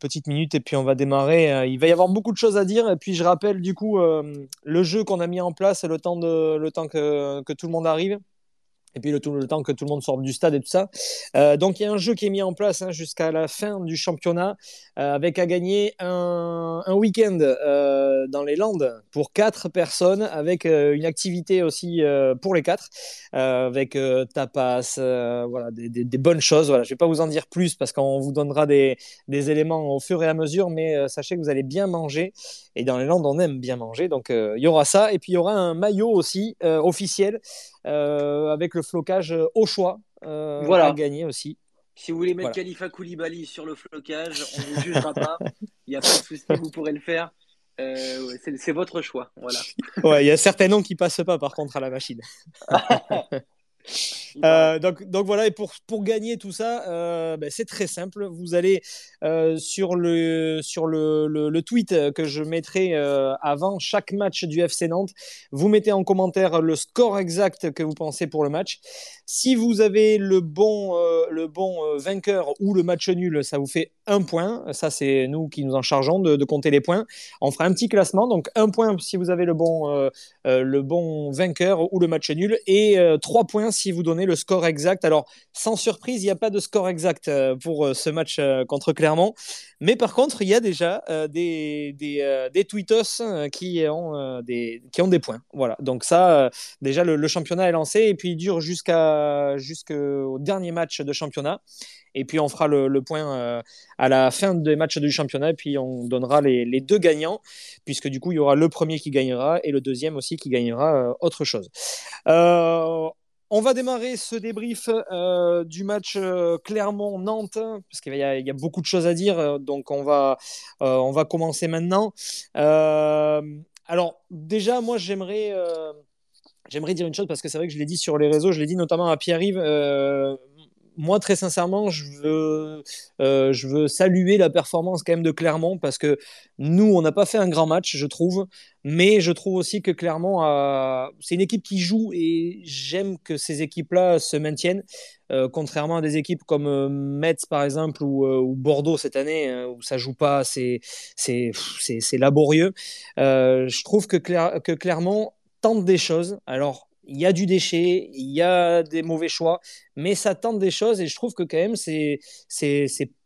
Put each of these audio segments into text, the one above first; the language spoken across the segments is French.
petite minute et puis on va démarrer. il va y avoir beaucoup de choses à dire. Et puis je rappelle du coup le jeu qu'on a mis en place le temps, de, le temps que tout le monde arrive et puis le, tout le temps que tout le monde sorte du stade et tout ça. Euh, donc il y a un jeu qui est mis en place hein, jusqu'à la fin du championnat euh, avec à gagner un, week-end euh, dans les Landes pour quatre personnes avec une activité aussi pour les quatre avec tapas, voilà, des, bonnes choses. Voilà. Je ne vais pas vous en dire plus parce qu'on vous donnera des, éléments au fur et à mesure, mais sachez que vous allez bien manger et dans les Landes on aime bien manger. Donc il y aura ça et puis il y aura un maillot aussi officiel avec le flocage euh, au choix euh, voilà. à gagner aussi. Si vous voulez mettre voilà. Khalifa Koulibaly sur le flocage, on ne vous jugera pas. Il n'y a pas de souci, vous pourrez le faire. Euh, c'est votre choix. Voilà. Ouais, il y a certains noms qui passent pas par contre à la machine. Euh, donc, voilà, et pour, gagner tout ça, euh, ben, c'est très simple. Vous allez euh, sur, le, tweet que je mettrai avant chaque match du FC Nantes. Vous mettez en commentaire le score exact que vous pensez pour le match. Si vous avez le bon, le bon vainqueur ou le match nul, ça vous fait un point. Ça, c'est nous qui nous en chargeons de, de, compter les points. On fera un petit classement. Donc, un point si vous avez le bon, le bon vainqueur ou le match nul et trois points si vous donnez le score exact. Alors, sans surprise, il n'y a pas de score exact euh, pour euh, ce match euh, contre Clermont. Mais par contre, il y a déjà des, des, tweetos qui ont, des, qui ont des points. Voilà. Donc, ça, déjà, le, championnat est lancé et puis il dure jusqu'au dernier match de championnat. Et puis on fera le, point euh, à la fin des matchs du championnat, et puis on donnera les, deux gagnants, puisque du coup il y aura le premier qui gagnera et le deuxième aussi qui gagnera euh, autre chose. Euh, on va démarrer ce débrief du match Clermont-Nantes, parce qu'il y, a beaucoup de choses à dire, donc on va, on va commencer maintenant. Alors, déjà, moi, j'aimerais. J'aimerais dire une chose parce que c'est vrai que je l'ai dit sur les réseaux, je l'ai dit notamment à Pierre-Yves moi, très sincèrement, je veux, euh, je veux saluer la performance quand même de Clermont parce que nous, on n'a pas fait un grand match, je trouve, mais je trouve aussi que Clermont, c'est une équipe qui joue et j'aime que ces équipes-là se maintiennent, euh, contrairement à des équipes comme euh, Metz par exemple ou, Bordeaux cette année hein, où ça joue pas, c'est laborieux. Je trouve que, que Clermont tente des choses. Alors il y a du déchet, il y a des mauvais choix, mais ça tente des choses et je trouve que quand même c'est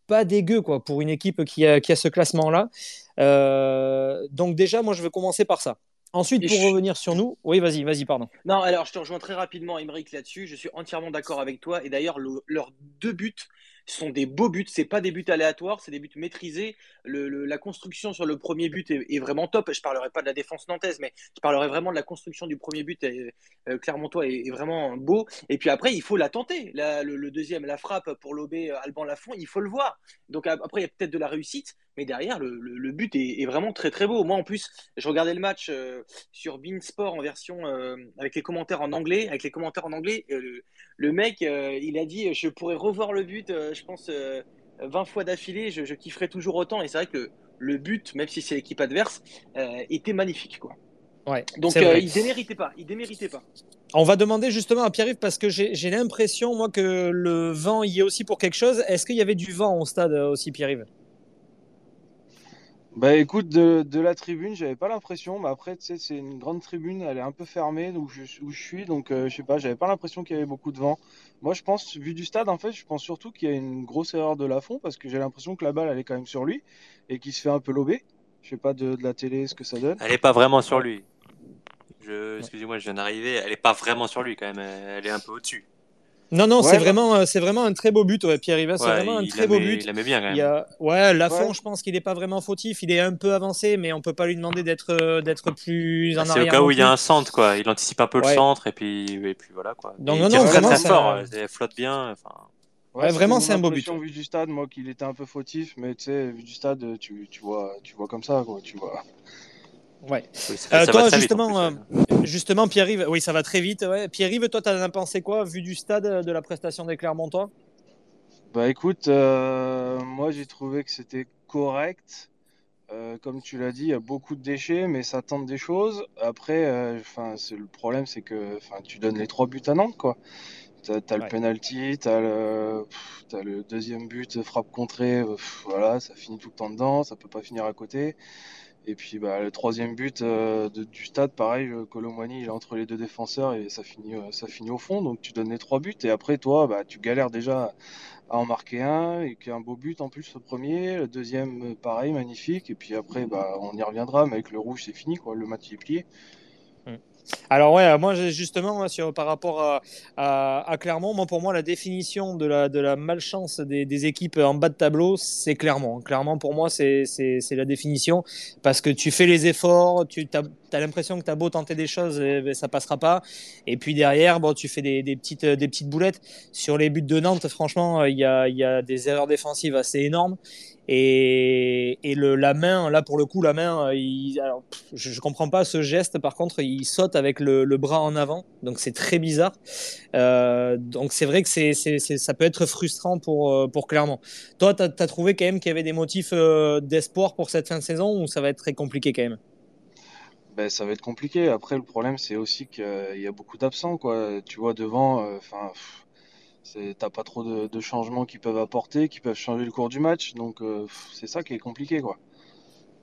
pas dégueu quoi pour une équipe qui a qui a ce classement là. Euh, donc déjà moi je vais commencer par ça. Ensuite, pour je... revenir sur nous, oui, vas-y, vas-y, pardon. Non, alors je te rejoins très rapidement, Émeric, là-dessus. Je suis entièrement d'accord avec toi. Et d'ailleurs, le, leurs deux buts sont des beaux buts. C'est pas des buts aléatoires, c'est des buts maîtrisés. Le, le, la construction sur le premier but est, vraiment top. Je parlerai pas de la défense nantaise, mais je parlerai vraiment de la construction du premier but. Euh, Clermontois est, vraiment beau. Et puis après, il faut la tenter. Le, deuxième, la frappe pour lober euh, Alban Lafont, il faut le voir. Donc après, il y a peut-être de la réussite, mais derrière, le, le but est, est, vraiment très très beau. Moi, en plus, je regardais le match euh, sur Beansport en version euh, avec les commentaires en anglais, avec les commentaires en anglais. Euh, le, mec, il a dit, je pourrais revoir le but, je pense 20 fois d'affilée, je, je, kifferais toujours autant. Et c'est vrai que le but, même si c'est l'équipe adverse, était magnifique, quoi. Ouais, Donc euh, il déméritait pas, il déméritait pas. On va demander justement à Pierre-Yves parce que j'ai l'impression moi que le vent y est aussi pour quelque chose. Est-ce qu'il y avait du vent au stade aussi Pierre-Yves? Bah écoute, de, de la tribune, j'avais pas l'impression, mais après, tu sais, c'est une grande tribune, elle est un peu fermée où je, où je suis, donc euh, je sais pas, j'avais pas l'impression qu'il y avait beaucoup de vent. Moi, je pense, vu du stade, en fait, je pense surtout qu'il y a une grosse erreur de Lafont parce que j'ai l'impression que la balle, elle est quand même sur lui et qu'il se fait un peu lober. Je sais pas de, de, la télé ce que ça donne. Elle est pas vraiment sur lui. Je, excusez-moi, je viens d'arriver. Elle est pas vraiment sur lui quand même. Elle est un peu au-dessus. Non, non, ouais, c'est vraiment, euh, c'est vraiment un très beau but, ouais, Pierre Yves. C'est ouais, vraiment un très beau but. Il la met bien quand même. Il y a... Ouais, Lafont, je pense qu'il n'est pas vraiment fautif. Il est un peu avancé, mais on peut pas lui demander d'être, euh, d'être plus en arrière. C'est au cas où il y a un centre, quoi. Il anticipe un peu le centre et puis, et puis voilà, quoi. Donc, non, non, vraiment, très fort. Elle flotte bien. Enfin. Ouais, vraiment, c'est un beau but. vu du stade, moi, qu'il était un peu fautif, mais tu sais, vu du stade, tu, tu vois, tu vois comme ça, quoi. Tu vois. Ouais. Oui, euh, toi, justement, vite, euh, justement, Pierre-Yves, oui, ça va très vite. Ouais. Pierre-Yves, toi, t'en as pensé quoi, vu du stade de la prestation des Clermontois? Bah écoute, euh, moi j'ai trouvé que c'était correct. Euh, comme tu l'as dit, il y a beaucoup de déchets, mais ça tente des choses. Après, enfin, le problème, c'est que tu donnes les trois buts à Nantes, quoi. T'as as le penalty, t'as le, as le deuxième but, frappe contrée, voilà, ça finit tout le temps dedans, ça peut pas finir à côté. Et puis bah, le troisième but euh, du stade, pareil, Colomwani il est entre les deux défenseurs et ça finit, euh, ça finit au fond. Donc tu donnes les trois buts et après toi, bah, tu galères déjà à en marquer un et qu'un beau but en plus le premier, le deuxième pareil, magnifique. Et puis après, bah, on y reviendra, mais avec le rouge c'est fini, quoi. le match est plié. Alors ouais, moi justement sur, par rapport à, Clermont, pour moi la définition de la, malchance des, équipes en bas de tableau, c'est Clermont. Clairement pour moi c'est la définition parce que tu fais les efforts, tu as, l'impression que tu as beau tenter des choses, et, eh ben, ça passera pas. Et puis derrière, tu fais des, petites, boulettes. Sur les buts de Nantes, franchement, il y a, y a des erreurs défensives assez énormes. Et, le, la main, là pour le coup, la main, alors, je, ne comprends pas ce geste. Par contre, il saute avec le, bras en avant, donc c'est très bizarre. Euh, donc c'est vrai que c'est, ça peut être frustrant pour, euh, pour Clermont. Toi, tu as, trouvé quand même qu'il y avait des motifs euh, d'espoir pour cette fin de saison ou ça va être très compliqué quand même? Ben, ça va être compliqué. Après, le problème, c'est aussi qu'il y a beaucoup d'absents. Tu vois, devant, enfin, t'as pas trop de, changements qui peuvent apporter, qui peuvent changer le cours du match. Donc, c'est ça qui est compliqué. Quoi.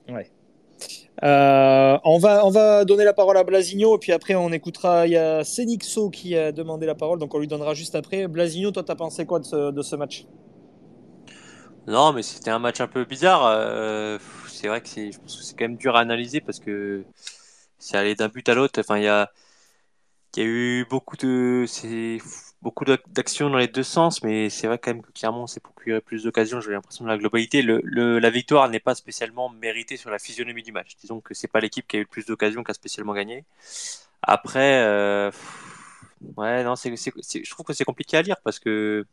Ouais. Euh, on, va, on va donner la parole à Blasigno et puis après on écoutera. Il y a Senixo qui a demandé la parole, donc on lui donnera juste après. Blasigno, toi, t'as pensé quoi de ce, de ce match? Non, mais c'était un match un peu bizarre. Euh, c'est vrai que c'est, c'est quand même dur à analyser parce que c'est allé d'un but à l'autre. Enfin, il y a, il y a eu beaucoup de. C'est beaucoup d'actions dans les deux sens, mais c'est vrai quand même que clairement c'est pour plus d'occasions. J'ai l'impression de la globalité. Le, la victoire n'est pas spécialement méritée sur la physionomie du match. Disons que c'est pas l'équipe qui a eu le plus d'occasions qui a spécialement gagné. Après, euh, ouais, non, je trouve que c'est compliqué à lire parce que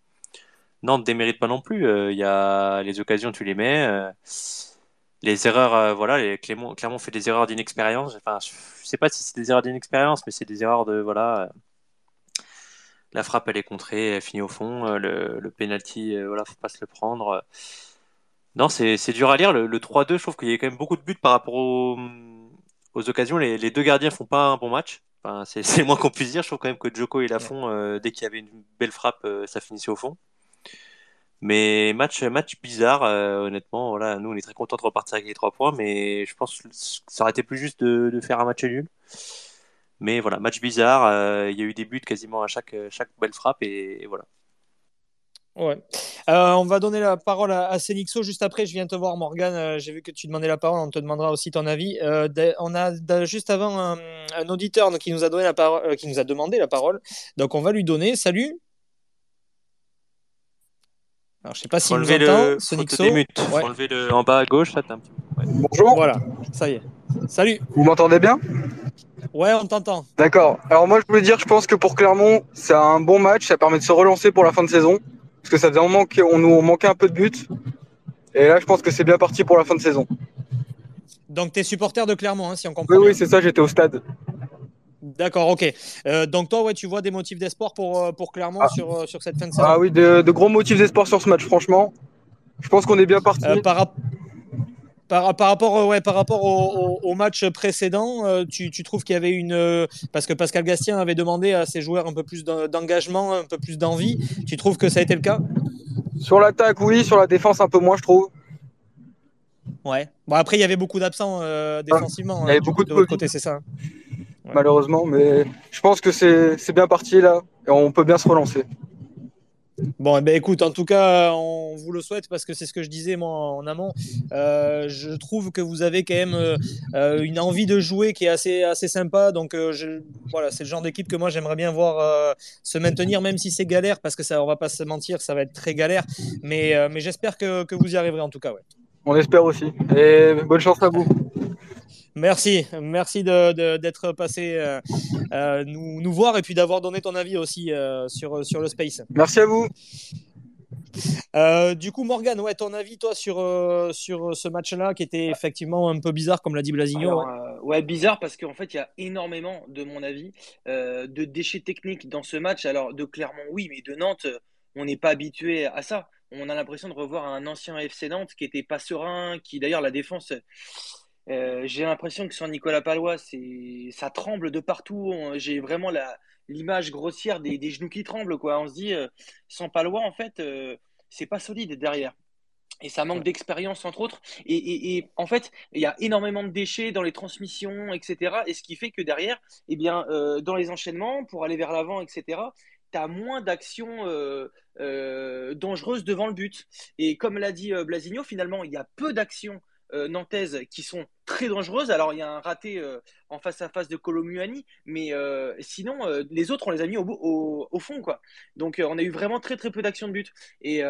Nantes démérite pas non plus. Euh, il y a les occasions, tu les mets. Euh, les erreurs, voilà, les, Clermont, Clermont fait des erreurs d'inexpérience. Enfin, je sais pas si c'est des erreurs d'inexpérience, mais c'est des erreurs de voilà la frappe, elle est contrée, elle finit au fond. Euh, le, le penalty, euh, voilà, faut pas se le prendre. Non, c'est dur à lire. Le, 3-2, je trouve qu'il y a quand même beaucoup de buts par rapport aux, occasions. Les, deux gardiens font pas un bon match. Enfin, c'est le moins qu'on puisse dire. Je trouve quand même que Joko et Lafont, euh, dès qu'il y avait une belle frappe, ça finissait au fond. Mais match, match bizarre, honnêtement. Voilà, nous, on est très contents de repartir avec les trois points, mais je pense que ça aurait été plus juste de, de faire un match nul. Mais voilà, match bizarre. Euh, il y a eu des buts quasiment à chaque, chaque belle frappe et, voilà. Ouais. Euh, on va donner la parole à, à juste après. Je viens te voir, Morgan. Euh, j'ai vu que tu demandais la parole. On te demandera aussi ton avis. on a juste avant un, auditeur qui nous a donné la parole, qui nous a demandé la parole. Donc on va lui donner. Salut. Alors je sais pas si vous entend. Sonixo. Ouais. enlever le en bas à gauche. Ça, un petit... Bonjour. Voilà. Ça y est. Salut. Vous m'entendez bien? Ouais, on t'entend. D'accord. Alors moi, je voulais dire, je pense que pour Clermont, c'est un bon match. Ça permet de se relancer pour la fin de saison. Parce que ça faisait un moment qu'on nous manquait un peu de buts. Et là, je pense que c'est bien parti pour la fin de saison. Donc, tu es supporter de Clermont, hein, si on comprend. Oui, oui, c'est ça, j'étais au stade. D'accord, ok. Euh, donc toi, ouais, tu vois des motifs d'espoir pour, euh, pour Clermont ah. sur, euh, sur cette fin de saison Ah oui, de, gros motifs d'espoir sur ce match, franchement. Je pense qu'on est bien parti. par, par, rapport, euh, ouais, par rapport au, match précédent, euh, tu, trouves qu'il y avait une. Euh, parce que Pascal Gastien avait demandé à ses joueurs un peu plus d'engagement, un peu plus d'envie. Tu trouves que ça a été le cas? Sur l'attaque, oui. Sur la défense, un peu moins, je trouve. Ouais. Bon, après, il y avait beaucoup d'absents défensivement. il y avait hein, beaucoup de, côté, c'est ça. Malheureusement, mais je pense que c'est bien parti là. Et on peut bien se relancer. Bon, eh ben, écoute, en tout cas, on vous le souhaite parce que c'est ce que je disais moi en amont. Euh, je trouve que vous avez quand même euh, euh, une envie de jouer qui est assez, assez sympa. Donc, voilà, c'est le genre d'équipe que moi j'aimerais bien voir se maintenir, même si c'est galère, parce que ça, on va pas se mentir, ça va être très galère. Mais, mais j'espère que, que, vous y arriverez en tout cas. Ouais. On espère aussi. Et bonne chance à vous. Merci, merci d'être passé euh, euh, nous, voir et puis d'avoir donné ton avis aussi euh, sur, sur le space. Merci à vous. du coup, Morgan, ouais, ton avis, toi, sur, sur ce match-là qui était effectivement un peu bizarre, comme l'a dit Blasigno. ouais. bizarre parce qu'en fait, il y a énormément, de mon avis, de déchets techniques dans ce match. Alors, de Clermont, oui, mais de Nantes, on n'est pas habitué à ça. On a l'impression de revoir un ancien FC Nantes qui était pas serein, qui d'ailleurs, la défense euh, j'ai l'impression que sur Nicolas Palois, ça tremble de partout. J'ai vraiment la, l'image grossière des, des, genoux qui tremblent. Quoi. On se dit, sans Palois, en fait, c'est pas solide derrière. Et ça manque d'expérience, entre autres. Et, et, en fait, il y a énormément de déchets dans les transmissions, etc. Et ce qui fait que derrière, eh bien, dans les enchaînements, pour aller vers l'avant, etc., tu as moins d'actions euh, euh, dangereuses devant le but. Et comme l'a dit euh, Blasigno, finalement, il y a peu d'actions nantaises qui sont très dangereuses. Alors, il y a un raté en face à face de Colomuani, mais sinon, les autres, on les a mis au, au, fond. Quoi. Donc, on a eu vraiment très, très peu d'actions de but. Et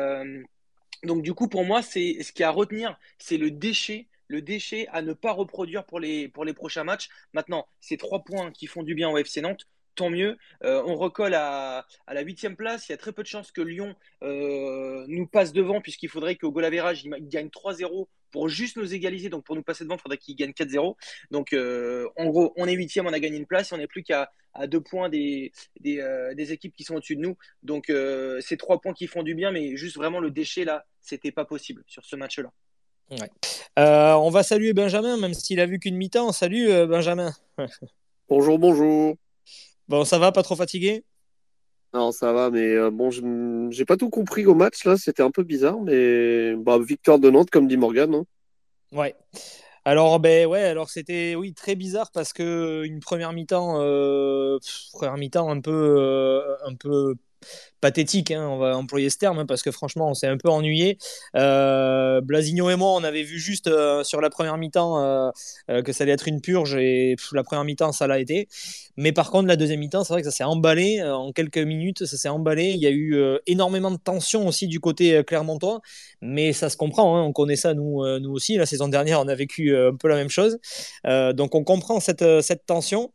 donc, du coup, pour moi, c'est ce qui a à retenir, c'est le déchet le déchet à ne pas reproduire pour les, pour les prochains matchs. Maintenant, ces trois points qui font du bien au FC Nantes, tant mieux. Euh, on recolle à, la huitième place. Il y a très peu de chances que Lyon euh, nous passe devant, puisqu'il faudrait qu'au goal il, gagne 3-0 pour juste nous égaliser. Donc pour nous passer devant, il faudrait qu'il gagne 4-0. Donc euh, en gros, on est huitième, on a gagné une place et on n'est plus qu'à deux points des, des, équipes qui sont au-dessus de nous. Donc c'est trois points qui font du bien, mais juste vraiment le déchet là, c'était pas possible sur ce match-là. on va saluer Benjamin, même s'il a vu qu'une mi-temps. Salut Benjamin. bonjour, bonjour. Bon, ça va, pas trop fatigué? Non, ça va, mais euh, bon, j'ai pas tout compris au match, là, c'était un peu bizarre, mais bah, victoire de Nantes, comme dit Morgan. Hein. Ouais. Alors, ben ouais, alors c'était oui très bizarre parce que une première mi-temps, euh, première mi-temps un peu, euh, un peu pathétique, hein, on va employer ce terme, hein, parce que franchement, on s'est un peu ennuyé. Euh, et moi, on avait vu juste euh, sur la première mi-temps euh, que ça allait être une purge, et la première mi-temps, ça l'a été. Mais par contre, la deuxième mi-temps, c'est vrai que ça s'est emballé en quelques minutes, ça s'est emballé. Il y a eu énormément de tension aussi du côté clermontois, mais ça se comprend, hein, on connaît ça nous, aussi. La saison dernière, on a vécu un peu la même chose. donc on comprend cette tension.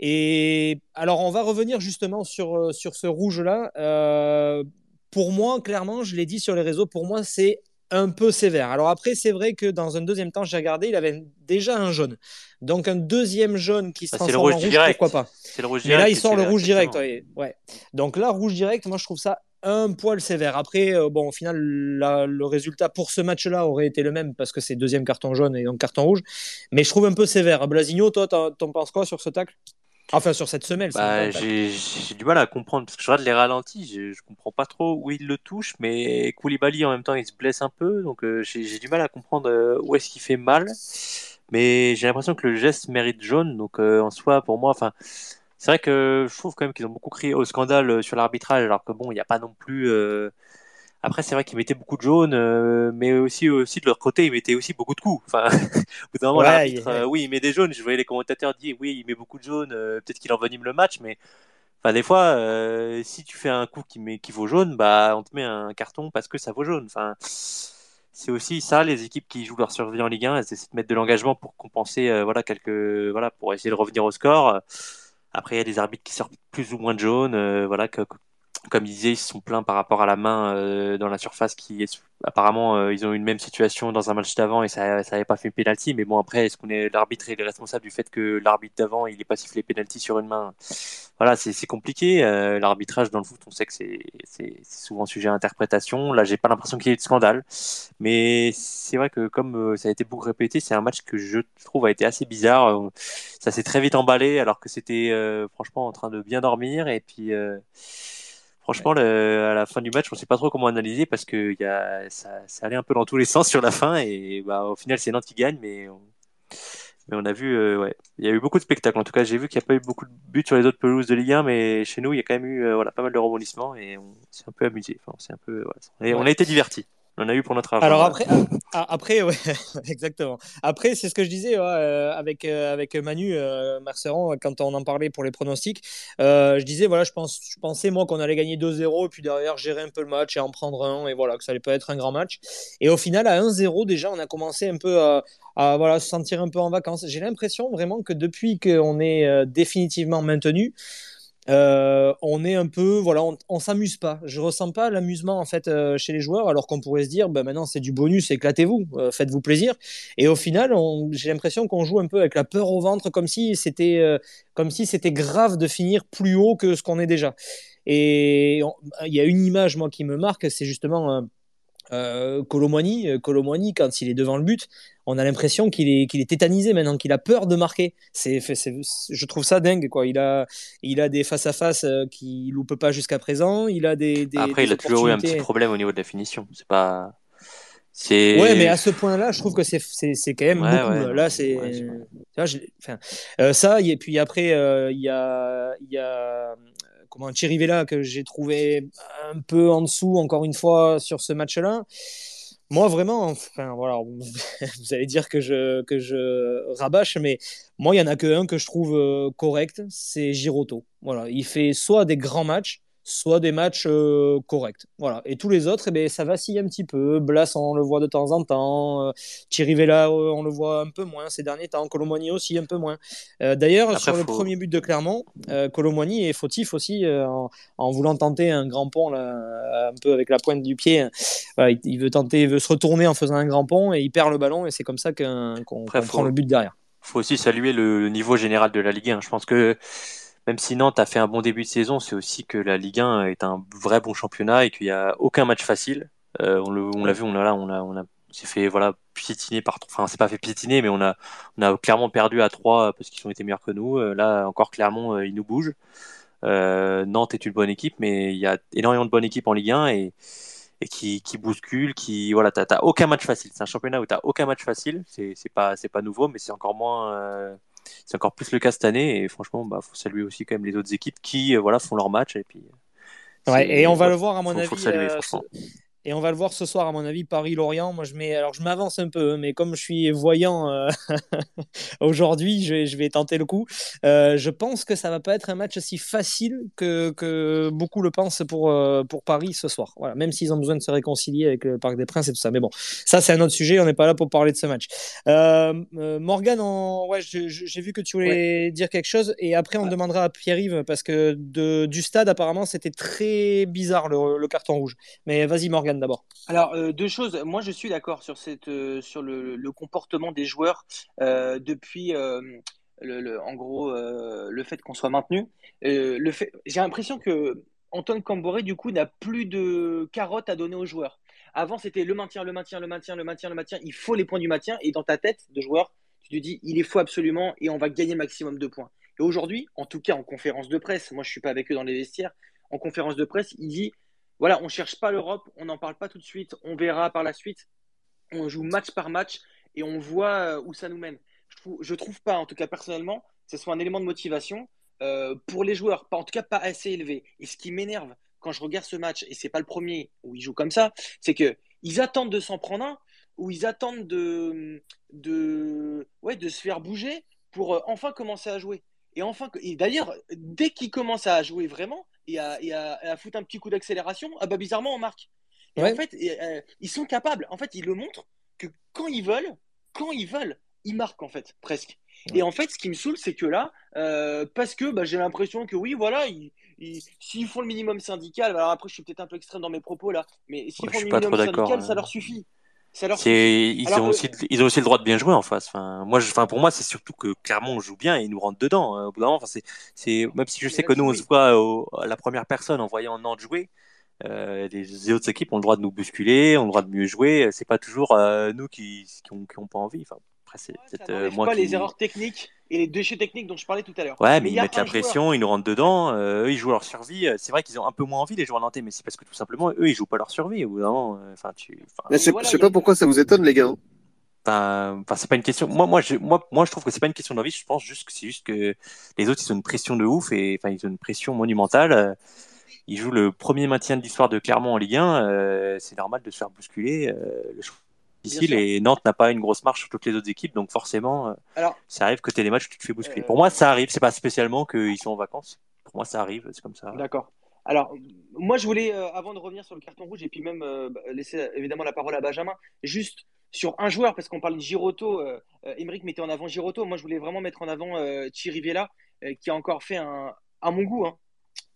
Et alors, on va revenir justement sur, euh, sur ce rouge-là. Euh, pour moi, clairement, je l'ai dit sur les réseaux, pour moi, c'est un peu sévère. Alors après, c'est vrai que dans un deuxième temps, j'ai regardé, il avait déjà un jaune. Donc un deuxième jaune qui se bah, transforme en rouge, pourquoi pas? Le rouge Mais là, il sort le rouge direct. Ouais. Donc là, rouge direct, moi, je trouve ça un poil sévère. Après, euh, bon, au final, le résultat pour ce match-là aurait été le même parce que c'est deuxième carton jaune et donc carton rouge. Mais je trouve un peu sévère. Blasigno, toi, t'en penses quoi sur ce tacle? Enfin, sur cette semelle. Bah, j'ai du mal à comprendre parce que je regarde les ralentis, je, je comprends pas trop où il le touche, mais Koulibaly en même temps il se blesse un peu, donc euh, j'ai du mal à comprendre euh, où est-ce qu'il fait mal. Mais j'ai l'impression que le geste mérite jaune, donc euh, en soi, pour moi, enfin, c'est vrai que je trouve quand même qu'ils ont beaucoup crié au scandale sur l'arbitrage, alors que bon, il n'y a pas non plus après, c'est vrai qu'ils mettaient beaucoup de jaunes, euh, mais aussi, aussi de leur côté, ils mettaient aussi beaucoup de coups. Enfin, au bout d'un moment, l'arbitre, euh, oui, il met des jaunes. Je voyais les commentateurs dire, oui, il met beaucoup de jaunes, euh, peut-être qu'il envenime le match, mais enfin, des fois, si tu fais un coup qui, met, qui vaut jaune, bah, on te met un carton parce que ça vaut jaune. Enfin, c'est aussi ça, les équipes qui jouent leur survie en Ligue 1, elles essaient de mettre de l'engagement pour compenser, voilà, quelques, voilà, pour essayer de revenir au score. Après, il y a des arbitres qui sortent plus ou moins de jaune, voilà, que, comme il disait, ils se sont plaints par rapport à la main euh, dans la surface qui est apparemment euh, ils ont eu une même situation dans un match d'avant et ça ça avait pas fait penalty. Mais bon après est-ce qu'on est l'arbitre est responsable du fait que l'arbitre d'avant il est pas sifflé penalty sur une main? Voilà c'est compliqué euh, l'arbitrage dans le foot on sait que c'est souvent sujet à interprétation. Là j'ai pas l'impression qu'il y ait de scandale. Mais c'est vrai que comme ça a été beaucoup répété c'est un match que je trouve a été assez bizarre. Ça s'est très vite emballé alors que c'était franchement en train de bien dormir. Et puis Franchement, à la fin du match, on ne sait pas trop comment analyser parce que ça, allait un peu dans tous les sens sur la fin et bah, au final, c'est Nantes qui gagne, mais on, a vu, euh, il y a eu beaucoup de spectacles. En tout cas, j'ai vu qu'il n'y a pas eu beaucoup de buts sur les autres pelouses de Ligue 1, mais chez nous, il y a quand même eu euh, pas mal de rebondissements et on s'est un peu amusé. On, on a été divertis. On a eu pour notre argent. Alors après, après ouais, exactement. Après, c'est ce que je disais euh, avec, euh, avec Manu euh, Marceron quand on en parlait pour les pronostics. je disais, voilà, je, pense, je pensais moi qu'on allait gagner 2-0 et puis derrière gérer un peu le match et en prendre un et voilà, que ça allait pas être un grand match. Et au final, à 1-0, déjà, on a commencé un peu à, à, voilà, se sentir un peu en vacances. J'ai l'impression vraiment que depuis qu'on est définitivement maintenu, euh, on est un peu, voilà, on, s'amuse pas. Je ressens pas l'amusement en fait euh, chez les joueurs, alors qu'on pourrait se dire, bah, maintenant c'est du bonus, éclatez-vous, euh, faites-vous plaisir. Et au final, j'ai l'impression qu'on joue un peu avec la peur au ventre, comme si c'était, comme si c'était grave de finir plus haut que ce qu'on est déjà. Et il y a une image moi qui me marque, c'est justement Euh, Colomani, quand il est devant le but, on a l'impression qu'il est, qu'il est tétanisé maintenant, qu'il a peur de marquer. C'est, je trouve ça dingue. Quoi. Il, a, il a des face-à-à-face qu'il ne loupe pas jusqu'à présent. Il a des, des Après, il a toujours eu un petit problème au niveau de la finition. C'est pas. Ouais, mais à ce point-là, je trouve que c'est quand même beaucoup. là, c'est enfin, euh, ça. Et puis après, euh, il y a, y a comment Chirivella que j'ai trouvé un peu en dessous, encore une fois, sur ce match-là. Moi, vraiment, enfin, voilà, vous allez dire que je, que je rabâche, mais moi, il n'y en a qu'un que je trouve euh, correct, c'est Giroto. Voilà, il fait soit des grands matchs, soit des matchs euh, corrects. Voilà. Et tous les autres, eh ben, ça vacille un petit peu. Blas, on le voit de temps en temps. Euh, Thierry Vella, euh, on le voit un peu moins ces derniers temps. Colomboigny aussi, un peu moins. D'ailleurs, sur le premier but de Clermont, Colomboigny est fautif aussi en, voulant tenter un grand pont, là, un peu avec la pointe du pied. il, veut tenter, il veut se retourner en faisant un grand pont et il perd le ballon et c'est comme ça qu'on prend le but derrière. Il faut aussi saluer le, niveau général de la Ligue 1. Je pense que même si Nantes a fait un bon début de saison, c'est aussi que la Ligue 1 est un vrai bon championnat et qu'il n'y a aucun match facile. Euh, on l'a vu, on a, on a, on a s'est fait voilà piétiner par enfin c'est pas fait piétiner mais on a on a clairement perdu à 3 parce qu'ils ont été meilleurs que nous. Euh, là encore clairement euh, ils nous bougent. Nantes est une bonne équipe mais il y a énormément de bonnes équipes en Ligue 1 et, et qui, qui bousculent qui voilà t'as aucun match facile. C'est un championnat où t'as aucun match facile. C'est pas c'est pas nouveau mais c'est encore moins c'est encore plus le cas cette année et franchement, bah, faut saluer aussi quand même les autres équipes qui, euh, voilà, font leur match et puis. Ouais, et on va le voir à mon avis. Faut saluer, euh, franchement. Et on va le voir ce soir, à mon avis, Paris-Lorient. Moi, je mets, alors je m'avance un peu, mais comme je suis voyant euh, aujourd'hui, je vais, je vais, tenter le coup. Euh, je pense que ça va pas être un match aussi facile que, que beaucoup le pensent pour, euh, pour Paris ce soir. Voilà, même s'ils ont besoin de se réconcilier avec le Parc des Princes et tout ça. Mais bon, ça, c'est un autre sujet. On n'est pas là pour parler de ce match. Morgan, ouais, j'ai vu que tu voulais dire quelque chose. Et après, on demandera à Pierre-Yves parce que de, du stade, apparemment, c'était très bizarre le, le carton rouge. Mais vas-y, Morgan d'abord. Alors, euh, deux choses. Moi, je suis d'accord sur, cette, euh, sur le, comportement des joueurs euh, depuis, le, en gros, le fait qu'on soit maintenu. le fait, j'ai l'impression que Antoine Camboré, du coup, n'a plus de carottes à donner aux joueurs. Avant, c'était le maintien, le maintien, le maintien, le maintien, le maintien. Il faut les points du maintien. Et dans ta tête de joueur, tu te dis, il est faux absolument et on va gagner maximum de points. Et aujourd'hui, en tout cas en conférence de presse, moi je suis pas avec eux dans les vestiaires, en conférence de presse, il dit voilà, on ne cherche pas l'Europe, on n'en parle pas tout de suite, on verra par la suite. On joue match par match et on voit euh, où ça nous mène. Je ne trouve, pas, en tout cas personnellement, que ce soit un élément de motivation euh, pour les joueurs, pas, en tout cas pas assez élevé. Et ce qui m'énerve quand je regarde ce match, et c'est pas le premier où ils jouent comme ça, c'est qu'ils attendent de s'en prendre un, ou ils attendent de, de, ouais, de se faire bouger pour euh, enfin commencer à jouer. Et enfin, et d'ailleurs, dès qu'ils commencent à jouer vraiment, et à, foutre un petit coup d'accélération, ah bah bizarrement on marque. Et en fait, euh, ils sont capables. En fait, ils le montrent que quand ils veulent, quand ils veulent, ils marquent en fait presque. Et en fait, ce qui me saoule, c'est que là, euh, parce que bah, j'ai l'impression que oui, voilà, s'ils font le minimum syndical, alors après, je suis peut-être un peu extrême dans mes propos là, mais s'ils font le minimum syndical, ça leur suffit ils, ont aussi, ils ont aussi le droit de bien jouer en face. Enfin, moi, je, enfin, pour moi, c'est surtout que clairement, on joue bien et ils nous rentrent dedans. Hein. Au bout d'un moment, enfin, c'est, même si je sais que nous, on se voit à la première personne en voyant Nantes jouer, euh, les autres équipes ont le droit de nous bousculer, ont le droit de mieux jouer. C'est pas toujours euh, nous qui, qui, ont, qui ont pas envie. Enfin, après, c'est peut-être euh, moi pas les erreurs techniques et les déchets techniques dont je parlais tout à l'heure. Ouais, mais, ils mettent la pression, ils nous rentrent dedans, euh, eux ils jouent leur survie. Euh, c'est vrai qu'ils ont un peu moins envie les joueurs nantais, mais c'est parce que tout simplement eux ils jouent pas leur survie. Au euh, enfin tu. je sais pas pourquoi ça vous étonne les gars. Enfin, c'est pas une question. Moi, moi, je, moi, moi, je trouve que c'est pas une question d'envie. Je pense juste que c'est juste que les autres ils ont une pression de ouf et enfin ils ont une pression monumentale. Ils jouent le premier maintien de l'histoire de Clermont en Ligue 1. c'est normal de se faire bousculer. le difficile et Nantes n'a pas une grosse marche sur toutes les autres équipes, donc forcément, euh, Alors, ça arrive que tu aies des matchs où tu te fais bousculer. Pour moi, ça arrive, c'est pas spécialement qu'ils sont en vacances. Pour moi, ça arrive, c'est comme ça. D'accord. Alors, moi, je voulais, euh, avant de revenir sur le carton rouge et puis même euh, bah, laisser évidemment la parole à Benjamin, juste sur un joueur, parce qu'on parle de Giroto, euh, mettait en avant Giroto. Moi, je voulais vraiment mettre en avant Chirivella, qui a encore fait un, à mon goût, hein,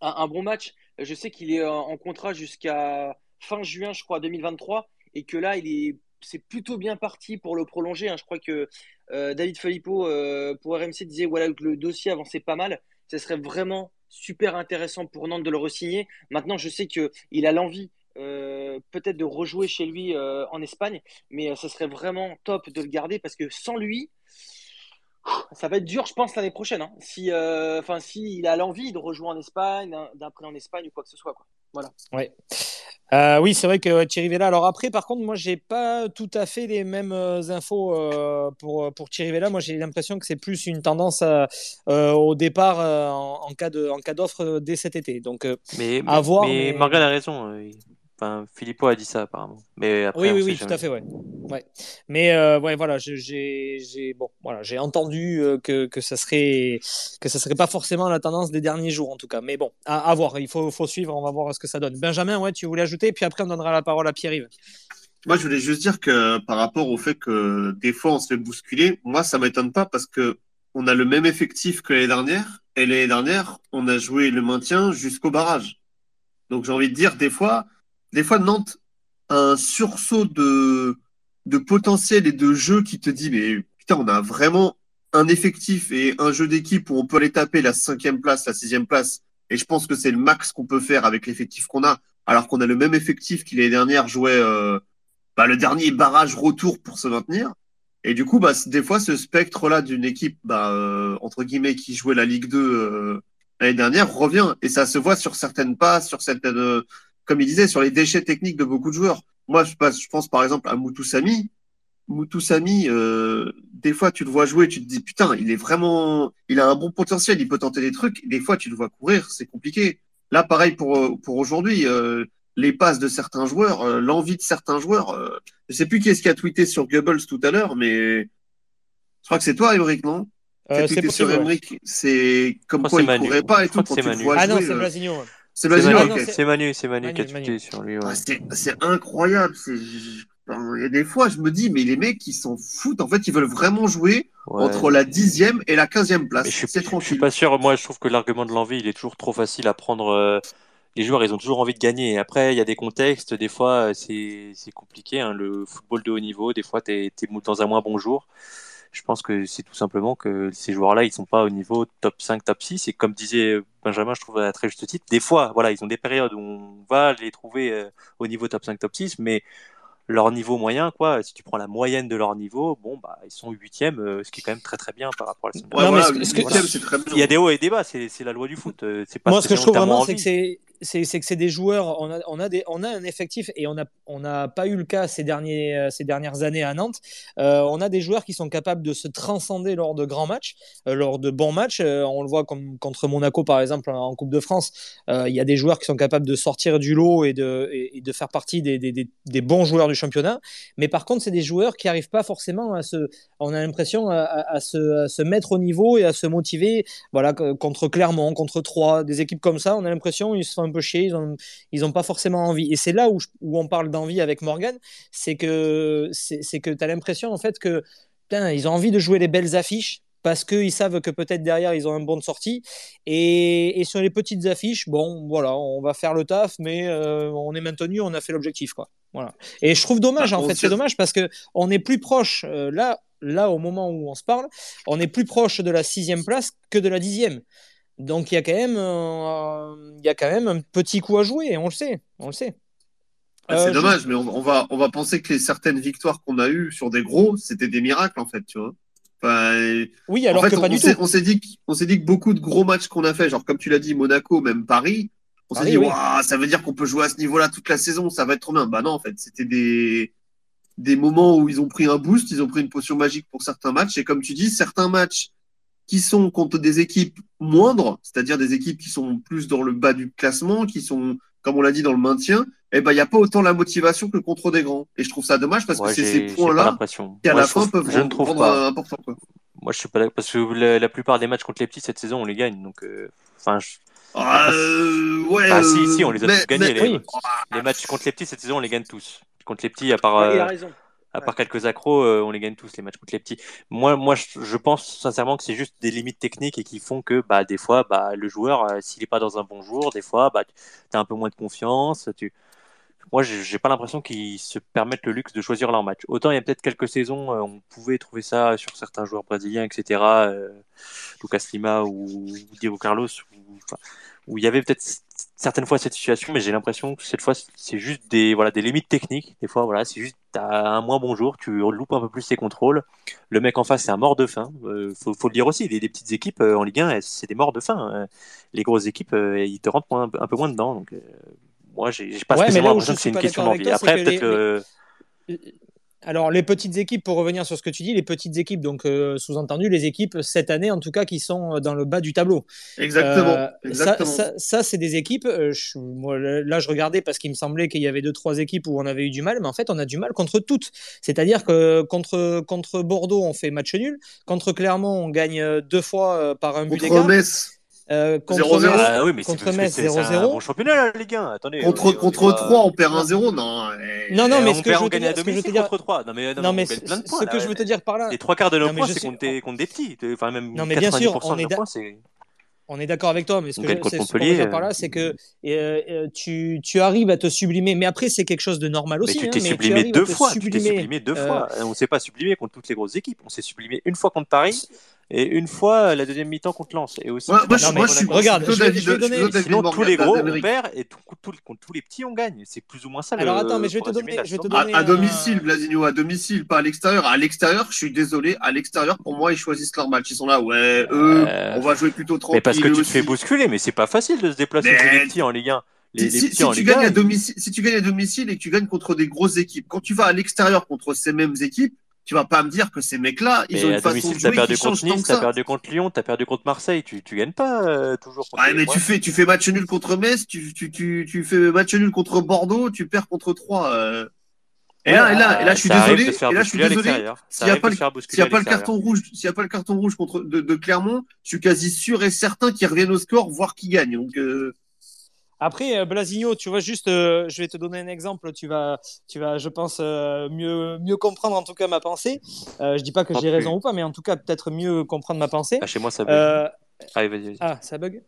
un, bon match. Je sais qu'il est en contrat jusqu'à fin juin, je crois, 2023, et que là, il est c'est plutôt bien parti pour le prolonger. Hein. Je crois que euh, David Filippo euh, pour RMC disait voilà que le dossier avançait pas mal. Ce serait vraiment super intéressant pour Nantes de le re-signer. Maintenant, je sais qu'il a l'envie euh, peut-être de rejouer chez lui euh, en Espagne, mais ce serait vraiment top de le garder parce que sans lui, ça va être dur, je pense, l'année prochaine. Hein. Si, enfin, s'il a l'envie de rejouer en Espagne, d'un prêt en Espagne ou quoi que ce soit. Voilà. Ouais. Euh, oui, c'est vrai que Thierry Vella. Alors après, par contre, moi, j'ai pas tout à fait les mêmes euh, infos euh, pour pour Thierry Vella. Moi, j'ai l'impression que c'est plus une tendance au départ en, cas de en cas d'offre dès cet été. Donc, mais, à voir. Mais, Morgan a raison. Enfin, Philippot a dit ça apparemment. Mais après, oui, oui, oui, tout à fait, ouais. ouais. Mais euh, ouais, voilà, j'ai bon, voilà, j'ai entendu euh, que, que ça serait que ça serait pas forcément la tendance des derniers jours en tout cas. Mais bon, à, voir. Il faut, faut suivre. On va voir ce que ça donne. Benjamin, ouais, tu voulais ajouter, puis après on donnera la parole à Pierre-Yves. Moi, je voulais juste dire que par rapport au fait que des fois on se fait bousculer, moi ça m'étonne pas parce que on a le même effectif que l'année dernière et l'année dernière on a joué le maintien jusqu'au barrage. Donc j'ai envie de dire des fois des fois, Nantes un sursaut de, de potentiel et de jeu qui te dit, mais putain, on a vraiment un effectif et un jeu d'équipe où on peut aller taper la cinquième place, la sixième place. Et je pense que c'est le max qu'on peut faire avec l'effectif qu'on a, alors qu'on a le même effectif qui l'année dernière jouait euh, bah, le dernier barrage retour pour se maintenir. Et du coup, bah, des fois, ce spectre-là d'une équipe, bah, euh, entre guillemets, qui jouait la Ligue 2 euh, l'année dernière, revient. Et ça se voit sur certaines passes, sur certaines, comme il disait, sur les déchets techniques de beaucoup de joueurs. Moi, je, je pense par exemple à Moutoussami. Moutoussami, euh, des fois, tu le vois jouer, tu te dis, putain, il est vraiment, il a un bon potentiel, il peut tenter des trucs. Des fois, tu le vois courir, c'est compliqué. Là, pareil pour, pour aujourd'hui, euh, les passes de certains joueurs, euh, l'envie de certains joueurs. Euh, je sais plus qui est-ce qui a tweeté sur Goebbels tout à l'heure, mais je crois que c'est toi, Emmerich, non? Euh, C'est sur Emmerich, c'est comme quoi il courait pas et tout. Quand tu le vois ah jouer, non, c'est Blasigno. C'est Manu, c'est Manu, qui a tué sur lui. Ah, c'est incroyable. Il y a des fois, je me dis, mais les mecs, ils s'en foutent. En fait, ils veulent vraiment jouer entre la dixième et la quinzième place. Je suis, je suis pas sûr. Moi, je trouve que l'argument de l'envie, il est toujours trop facile à prendre. Euh, les joueurs, ils ont toujours envie de gagner. Après, il y a des contextes. Des fois, c'est compliqué. Hein. Le football de haut niveau, des fois, tu es, dans un moins bon jour. Je pense que c'est tout simplement que ces joueurs-là, ils sont pas au niveau top 5, top 6. Et comme disait Benjamin, je trouve à très juste titre, des fois, voilà, ils ont des périodes où on va les trouver euh, au niveau top 5, top 6, mais leur niveau moyen, quoi. Si tu prends la moyenne de leur niveau, bon, bah, ils sont huitièmes, euh, ce qui est quand même très très bien par rapport à la ouais, Il y a des hauts et des bas, c'est la loi du foot. Euh, pas Moi, ce que je trouve vraiment, c'est que c'est c'est que c'est des joueurs, on a, on, a des, on a un effectif et on n'a on a pas eu le cas ces, derniers, euh, ces dernières années à Nantes. Euh, on a des joueurs qui sont capables de se transcender lors de grands matchs, euh, lors de bons matchs. on le voit comme contre Monaco par exemple en Coupe de France. Il y a des joueurs qui sont capables de sortir du lot et de, de faire partie des, des, des, bons joueurs du championnat. Mais par contre, c'est des joueurs qui n'arrivent pas forcément à se, on a l'impression se, se, mettre au niveau et à se motiver. Voilà, contre Clermont, contre Troyes, des équipes comme ça, on a l'impression ils se font un peu chier, ils n'ont ils ont pas forcément envie. Et c'est là où, où, on parle d'envie avec Morgan, c'est que, c'est, que tu as l'impression en fait que putain, ils ont envie de jouer les belles affiches parce qu'ils savent que peut-être derrière ils ont un bon de sortie. Et, et, sur les petites affiches, bon, voilà, on va faire le taf, mais euh, on est maintenu, on a fait l'objectif, quoi. Voilà. Et je trouve dommage, ah, en fait, c'est dommage parce que on est plus proche euh, là, là au moment où on se parle, on est plus proche de la sixième place que de la dixième. Donc il y a quand même, euh, il y a quand même un petit coup à jouer, on le sait, on le sait. Ah, c'est euh, dommage, mais on, va, on va penser que les certaines victoires qu'on a eues sur des gros, c'était des miracles en fait, tu vois. oui, alors que pas on, du tout. On s'est dit, on s'est dit que beaucoup de gros matchs qu'on a fait, genre comme tu l'as dit, Monaco, même Paris, on s'est dit, ça veut dire qu'on peut jouer à ce niveau-là toute la saison, ça va être trop bien. Bah non, en fait, c'était des des moments où ils ont pris un boost, ils ont pris une potion magique pour certains matchs, et comme tu dis, certains matchs qui sont contre des équipes moindres, c'est-à-dire des équipes qui sont plus dans le bas du classement, qui sont, comme on l'a dit, dans le maintien, eh ben, il n'y a pas autant la motivation que contre des grands. Et je trouve ça dommage parce que c'est ces points-là qui, à la fin, peuvent je ne trouve pas. important. Quoi. Moi, je suis pas parce que la, plupart des matchs contre les petits cette saison, on les gagne. Donc, euh, enfin, euh, ouais. Ah, si, si, on les a tous gagnés. les... les, matchs contre les petits cette saison, on les gagne tous. Contre les petits, à part. il a euh, raison à part quelques accros, euh, on les gagne tous les matchs contre les petits. Moi, moi, je, pense sincèrement que c'est juste des limites techniques et qui font que, bah, des fois, bah, le joueur, euh, s'il n'est pas dans un bon jour, des fois, bah, tu as un peu moins de confiance. Tu... Moi, j'ai pas l'impression qu'ils se permettent le luxe de choisir leur match. Autant il y a peut-être quelques saisons, euh, on pouvait trouver ça sur certains joueurs brésiliens, etc. Lucas Lima ou Diego Carlos, où, il y avait peut-être certaines fois cette situation, mais j'ai l'impression que cette fois c'est juste des voilà des limites techniques. Des fois voilà, c'est juste t'as un moins bon jour, tu loupes un peu plus tes contrôles. Le mec en face c'est un mort de faim. Euh, faut, faut, le dire aussi, des, petites équipes euh, en Ligue 1 c'est des morts de faim. Hein. Les grosses équipes euh, ils te rentrent un, peu moins dedans. Donc moi j'ai pas spécialement l'impression que c'est une question d'envie. Après peut-être alors, les petites équipes, pour revenir sur ce que tu dis, les petites équipes, donc euh, sous-entendu, les équipes cette année, en tout cas, qui sont dans le bas du tableau. Exactement. Euh, ça, c'est des équipes. Euh, là, je regardais parce qu'il me semblait qu'il y avait deux, trois équipes où on avait eu du mal, mais en fait, on a du mal contre toutes. C'est-à-dire que contre, contre Bordeaux, on fait match nul. Contre Clermont, on gagne deux fois par un but d'écart. Euh, contre 0 ah, oui, mais contre Metz 0-0. C'est un bon championnat Ligue 1. Attendez, contre contre 3, on perd 1-0. Non, non, non, mais ce que je veux te dire, ce que je veux te dire contre 3. Non, mais, non, non, mais ce, plein de points, ce que je veux te dire par là. Les trois quarts de nos points, c'est contre, des, contre des petits. Enfin, même non, mais bien sûr, on est, points, on est d'accord avec toi, mais ce que, je, ce que je veux dire par là, c'est que euh, euh, tu, tu arrives à te sublimer. Mais après, c'est quelque chose de normal aussi. Mais tu t'es hein, sublimé deux fois. Tu t'es sublimé deux fois. On ne s'est pas sublimé contre toutes les grosses équipes. On s'est sublimé une fois contre Paris et une fois la deuxième mi-temps contre Lens. Et aussi, ouais, moi, je, moi, je suis regarde, je vais, je vais donner. Sinon, tous les gros, on perd et tout, tout, contre tous les petits, on gagne. C'est plus ou moins ça. Alors attends, mais je vais te donner. Je vais te donner à, à domicile, Blasigno, à domicile, pas à l'extérieur. À l'extérieur, je suis désolé, à l'extérieur, pour moi, ils choisissent leur match. Ils sont là, ouais, eux, on va jouer plutôt tranquille. Mais parce que tu te fais bousculer, mais c'est pas facile de se déplacer contre les petits en Ligue 1. Les, si, si, tu gagnes à domicile, si tu gagnes à domicile et que tu gagnes contre des grosses équipes, quand tu vas à l'extérieur contre ces mêmes équipes, tu vas pas me dire que ces mecs-là, ils ont une façon de jouer as perdu qui contre Nice, t'as perdu contre Lyon, t'as perdu contre Marseille, tu, tu gagnes pas euh, toujours. Contre mais tu fais, tu fais match nul contre Metz, tu, tu, tu, tu fais match nul contre Bordeaux, tu perds contre 3. Euh... Et là, et là, et là, je suis désolé. Et là, je suis désolé. S'il n'y a pas, le, s'il y a pas le carton rouge, s'il y a pas le carton rouge contre de, de, Clermont, je suis quasi sûr et certain qu'ils reviennent au score, voire qu'ils gagnent. Donc, euh... Après, euh, Blasigno, tu vois, juste, euh, je vais te donner un exemple. Tu vas, tu vas je pense, euh, mieux, mieux comprendre en tout cas ma pensée. je dis pas que j'ai raison ou pas, mais en tout cas, peut-être mieux comprendre ma pensée. Ah, chez moi, ça bug. Allez, vas-y, vas-y. Ah, ça bug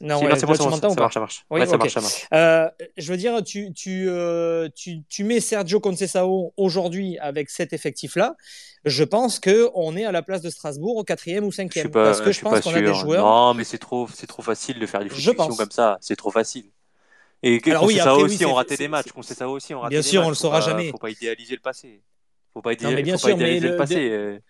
non, ouais, c'est bon, ça, marche, ça marche. Oui, ouais, ça, marche, ça marche. Euh, je veux dire, tu, tu, euh, tu, tu mets Sergio Conceição aujourd'hui avec cet effectif-là. Je pense qu'on est à la place de Strasbourg au quatrième ou cinquième. Pas, parce que je, pense qu'on a des joueurs. Non, mais c'est trop, c'est trop facile de faire des fonctions comme ça. C'est trop facile. Et Alors, oui, après, aussi, oui, on raté des matchs. Conceição aussi, on raté Bien des sûr, matchs. on le saura jamais. Faut pas idéaliser le passé. Faut pas, idéaliser, non, mais bien faut sûr, pas idéaliser mais le, passé.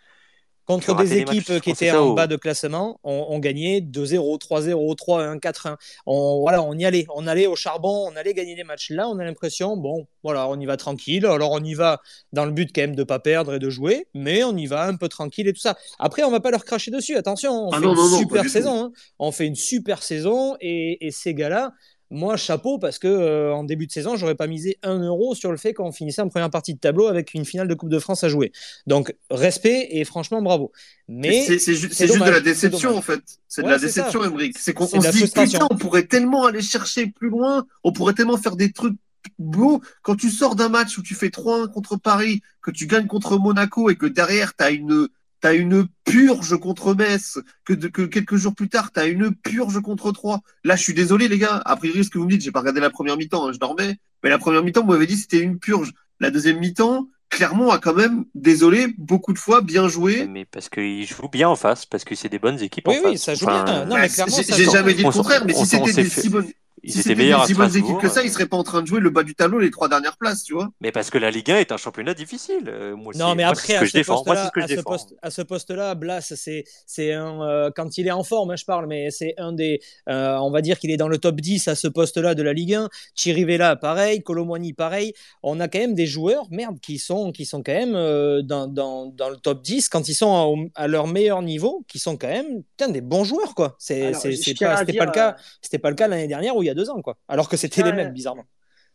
Contre des équipes qui étaient en bas de classement, on, on gagnait 2-0, 3-0, 3-1, 4-1. On, voilà, on y allait. On allait au charbon, on allait gagner des matchs. Là, on a l'impression, bon, voilà, on y va tranquille. Alors, on y va dans le but quand même de ne pas perdre et de jouer, mais on y va un peu tranquille et tout ça. Après, on va pas leur cracher dessus. Attention, on ah fait non, une non, super non, saison. Hein. On fait une super saison et, et ces gars-là, moi, chapeau, parce que euh, en début de saison, j'aurais pas misé un euro sur le fait qu'on finissait en première partie de tableau avec une finale de Coupe de France à jouer. Donc, respect et franchement, bravo. Mais c'est juste, juste de la déception, en fait. C'est ouais, de la déception, Emmerich. C'est qu'on se dit, putain, on pourrait tellement aller chercher plus loin, on pourrait tellement faire des trucs beaux. Quand tu sors d'un match où tu fais 3-1 contre Paris, que tu gagnes contre Monaco et que derrière, tu as une T'as une purge contre Metz, que, de, que quelques jours plus tard, t'as une purge contre 3. Là, je suis désolé, les gars. A priori, ce que vous me dites, j'ai pas regardé la première mi-temps, hein, je dormais. Mais la première mi-temps, vous m'avez dit c'était une purge. La deuxième mi-temps, Clermont a quand même, désolé, beaucoup de fois bien joué. Mais parce qu'ils jouent bien en face, parce que c'est des bonnes équipes oui, en oui, face. Oui, ça joue bien. Non, mais clairement, j'ai jamais dit le contraire, mais si c'était des si bonnes. Ils si étaient meilleurs des si bonnes équipes que ça, ils seraient pas en train de jouer le bas du tableau les trois dernières places, tu vois. Mais parce que la Ligue 1 est un championnat difficile. Euh, moi, non, mais après, ce que à, je ce défends. Moi, c'est ce que je à, ce défends. poste, à ce poste-là, Blas, c'est, c'est un, euh, quand il est en forme, hein, je parle, mais c'est un des, euh, on va dire qu'il est dans le top 10 à ce poste-là de la Ligue 1. Chirivella, pareil, Colomwani, pareil. On a quand même des joueurs, merde, qui sont, qui sont quand même euh, dans, dans, dans, le top 10 quand ils sont à, à, leur meilleur niveau, qui sont quand même, putain, des bons joueurs, quoi. C'est, pas, c'était pas le cas, c'était pas le cas l'année dernière ou il y a deux ans, quoi. Alors que c'était les mêmes, bizarrement.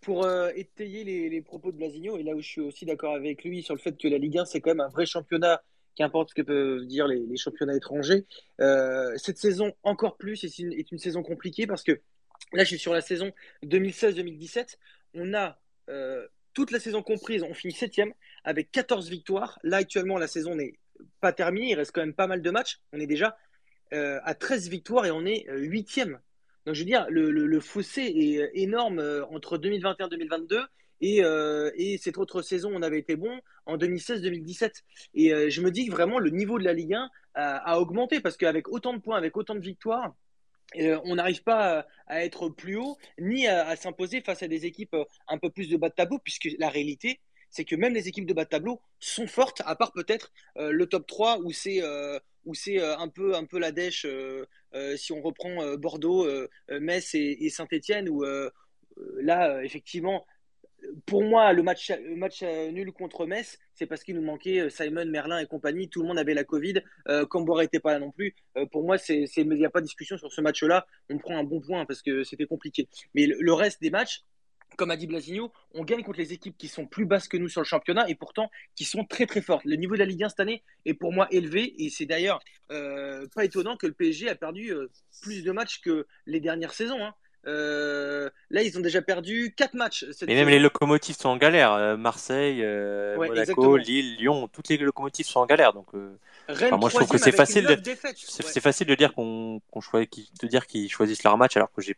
Pour euh, étayer les, les, propos de Blasigno, et là où je suis aussi d'accord avec lui sur le fait que la Ligue 1, c'est quand même un vrai championnat, qu'importe ce que peuvent dire les, les championnats étrangers. Euh, cette saison, encore plus, est une, est une, saison compliquée parce que là, je suis sur la saison 2016-2017. On a euh, toute la saison comprise, on finit septième avec 14 victoires. Là, actuellement, la saison n'est pas terminée, il reste quand même pas mal de matchs. On est déjà euh, à 13 victoires et on est huitième donc, je veux dire, le, fossé est énorme euh, entre 2021-2022 et, euh, et, cette autre saison, on avait été bon en 2016-2017. Et euh, je me dis que vraiment, le niveau de la Ligue 1 a, augmenté parce qu'avec autant de points, avec autant de victoires, euh, on n'arrive pas à, être plus haut, ni à, s'imposer face à des équipes un peu plus de bas de tableau, puisque la réalité, c'est que même les équipes de bas de tableau sont fortes, à part peut-être le top 3 où c'est où c'est un peu un peu la dèche si on reprend Bordeaux, Metz et, Saint-Étienne où là effectivement pour moi, le match, euh, nul contre Metz, c'est parce qu'il nous manquait euh, Simon, Merlin et compagnie. Tout le monde avait la Covid. Euh, n'était pas là non plus. Euh, pour moi, il n'y a pas de discussion sur ce match-là. On prend un bon point parce que c'était compliqué. Mais le, reste des matchs, comme a dit Blasigno, on gagne contre les équipes qui sont plus basses que nous sur le championnat et pourtant qui sont très très fortes. Le niveau de la Ligue 1 cette année est pour moi élevé et c'est d'ailleurs pas étonnant que le PSG a perdu plus de matchs que les dernières saisons. Hein. Euh, là, ils ont déjà perdu 4 matchs. Et même les locomotives sont en galère. Euh, Marseille, euh, Monaco, Lille, Lyon, toutes les locomotives sont en galère. Donc, moi, je trouve que c'est facile, facile de dire qu'on choisit, de dire qu'ils choisissent leur match alors que j'ai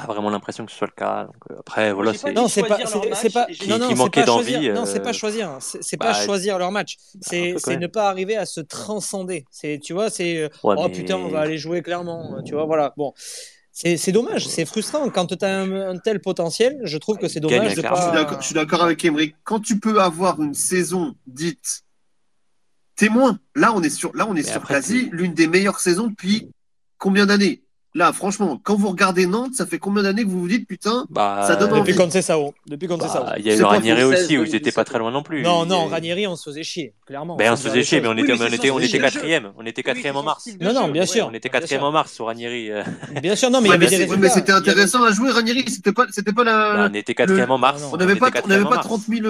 pas vraiment l'impression que ce soit le cas. Donc, après, voilà, c'est non, c'est pas, c'est pas, non, non, manquait d'envie. Non, c'est pas choisir, c'est pas choisir leur match. C'est ne pas arriver à se transcender. C'est, tu vois, c'est oh putain, on va aller jouer clairement. Tu vois, voilà. Bon. C'est dommage, c'est frustrant. Quand tu as un, tel potentiel, je trouve que c'est dommage de pas... Je suis d'accord avec Emery. Quand tu peux avoir une saison dite témoin, là on est sur, là on est sur quasi l'une des meilleures saisons depuis combien d'années? Là, franchement, quand vous regardez Nantes, ça fait combien d'années que vous vous dites putain, bah, ça donne envie Depuis quand c'est ça, Depuis quand c'est ça. Il y a eu Ranieri aussi où ils étaient pas très loin non plus. Non, non, Ranieri, on se faisait chier, clairement. Ben, on se faisait chier, mais on était, on était, on était quatrième. On était quatrième en mars. Non, non, bien sûr. On était quatrième en mars sur Ranieri. Euh. Bien sûr, non, mais il y avait des Mais c'était intéressant à jouer, Ranieri. C'était pas, c'était pas la. Bah, on était quatrième en mars. On n'avait pas, on n'avait pas 30 000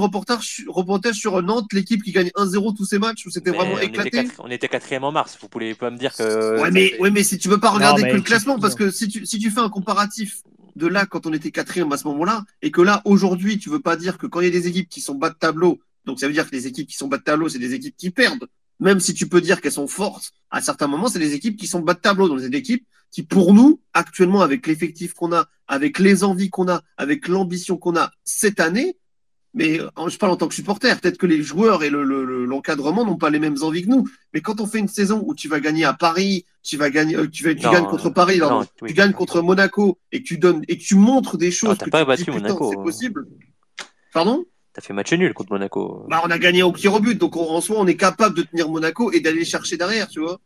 reportages sur Nantes, l'équipe qui gagne 1-0 tous ses matchs où c'était vraiment éclaté. On était quatrième en mars. Vous pouvez pas me dire que. Ouais, mais, ouais, mais si tu veux pas regarder que le classement, parce que si tu, si tu fais un comparatif de là quand on était quatrième à ce moment-là, et que là aujourd'hui tu veux pas dire que quand il y a des équipes qui sont bas de tableau, donc ça veut dire que les équipes qui sont bas de tableau, c'est des équipes qui perdent. Même si tu peux dire qu'elles sont fortes, à certains moments, c'est des équipes qui sont bas de tableau. Donc c'est des équipes qui, pour nous, actuellement, avec l'effectif qu'on a, avec les envies qu'on a, avec l'ambition qu'on a cette année, mais euh, je parle en tant que supporter. Peut-être que les joueurs et l'encadrement n'ont pas les mêmes envies que nous. Mais quand on fait une saison où tu vas gagner à Paris, tu vas gagner, euh, tu, vas, tu gagnes contre Paris, tu gagnes contre Monaco et tu donnes et tu montres des choses que pas battu Monaco. C'est hein. possible. Pardon? T'as fait match nul contre Monaco. Bah, on a gagné au tir au but, donc en soi, on est capable de tenir Monaco et d'aller chercher derrière, tu vois.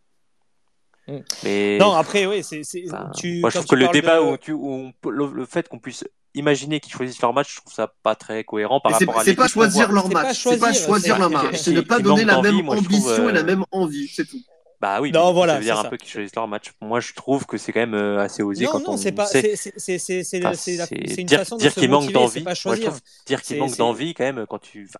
Mais... Non, après, oui, c'est. moi, je trouve que le débat où, le, fait qu'on puisse imaginer qu'ils choisissent leur match, je trouve ça pas très cohérent par rapport à C'est pas choisir leur match, c'est pas choisir leur match, c'est ne pas donner la même ambition et la euh, même envie, c'est tout. Bah oui, non, voilà, ça veut dire un peu qu'ils choisissent leur match. Moi, je trouve que c'est quand même euh, assez osé non, quand non, on c'est pas, sait. C'est une dire, façon de dire qu'il manque d'envie. Pas choisir. Moi, dire qu'il manque d'envie quand même quand tu.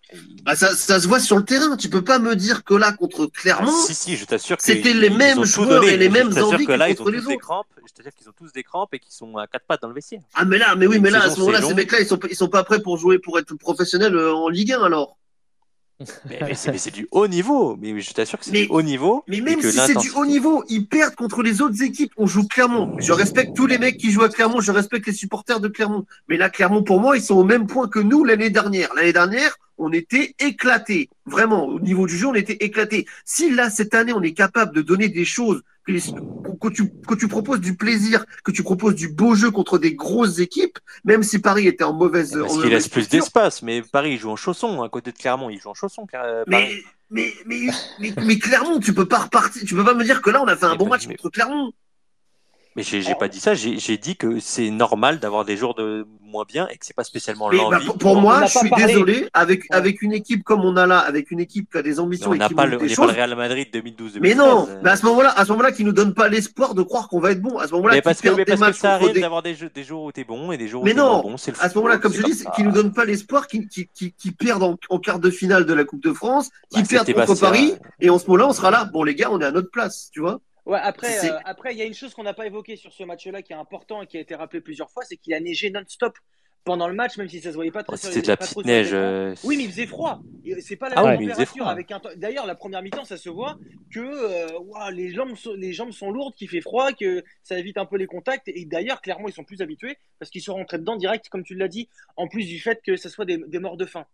Bah, ça, ça, se voit sur le terrain. Tu peux pas me dire que là contre Clermont. Ah, si si, je t'assure que c'était les mêmes joueurs et les mêmes envies que là ils ont tous des crampes. Je t'assure qu'ils ont tous des crampes et qu'ils sont à quatre pattes dans le vestiaire. Ah mais là, mais oui, mais là à ce moment-là, ces mecs-là, ils sont ils sont pas prêts pour jouer pour être professionnels euh, en Ligue 1 alors. Mais, c'est du haut niveau. Mais je t'assure que c'est du haut niveau. Mais même si c'est du haut niveau, ils perdent contre les autres équipes. On joue Clermont. Je respecte tous les mecs qui jouent à Clermont. Je respecte les supporters de Clermont. Mais là, Clermont, pour moi, ils sont au même point que nous l'année dernière. L'année dernière, on était éclatés. Vraiment, au niveau du jeu, on était éclatés. Si là, cette année, on est capable de donner des choses, que, que, tu, que tu proposes du plaisir, que tu proposes du beau jeu contre des grosses équipes, même si Paris était en mauvaise. Parce qu'il laisse plus d'espace, mais Paris il joue en chausson, à côté de Clermont, il joue en chausson. Euh, mais, mais, mais, mais, Clermont, tu peux pas repartir, tu peux pas me dire que là, on a fait un bon match contre Clermont. Mais j'ai n'ai pas dit ça, j'ai dit que c'est normal d'avoir des jours de moins bien et que c'est pas spécialement l'envie. Bah, pour, moi, je suis désolé, avec, avec une équipe comme on a là, avec une équipe qui a des ambitions et qui pas le, des pas le Real Madrid 2012 Mais non, mais à ce moment-là, à ce moment-là, qui nous donne pas l'espoir de croire qu'on va être bon. À ce moment-là, mais parce que, mais parce que ça arrive d'avoir des, des, jours où t'es bon et des jours où t'es bon. bon. Le à ce moment-là, comme je dis, qui nous donne pas l'espoir, qui, qui, qui, qui perdent en, en, quart de finale de la Coupe de France, qui bah, perdent contre Paris, et en ce moment-là, on sera là. Bon, les gars, on est à notre place, tu vois. Ouais, après, euh, après, il y a une chose qu'on n'a pas évoquée sur ce match-là qui est important et qui a été rappelé plusieurs fois, c'est qu'il a neigé non-stop pendant le match, même si ça se voyait pas oh, C'était de la petite neige. Euh, oui, mais il faisait froid. C'est pas la ah même température. Avec un... D'ailleurs, la première mi-temps, ça se voit que euh, les, jambes sont... les jambes sont lourdes, qu'il fait froid, que ça évite un peu les contacts. Et d'ailleurs, clairement, ils sont plus habitués parce qu'ils sont rentrés dedans direct, comme tu l'as dit, en plus du fait que ce soit des, des morts de faim.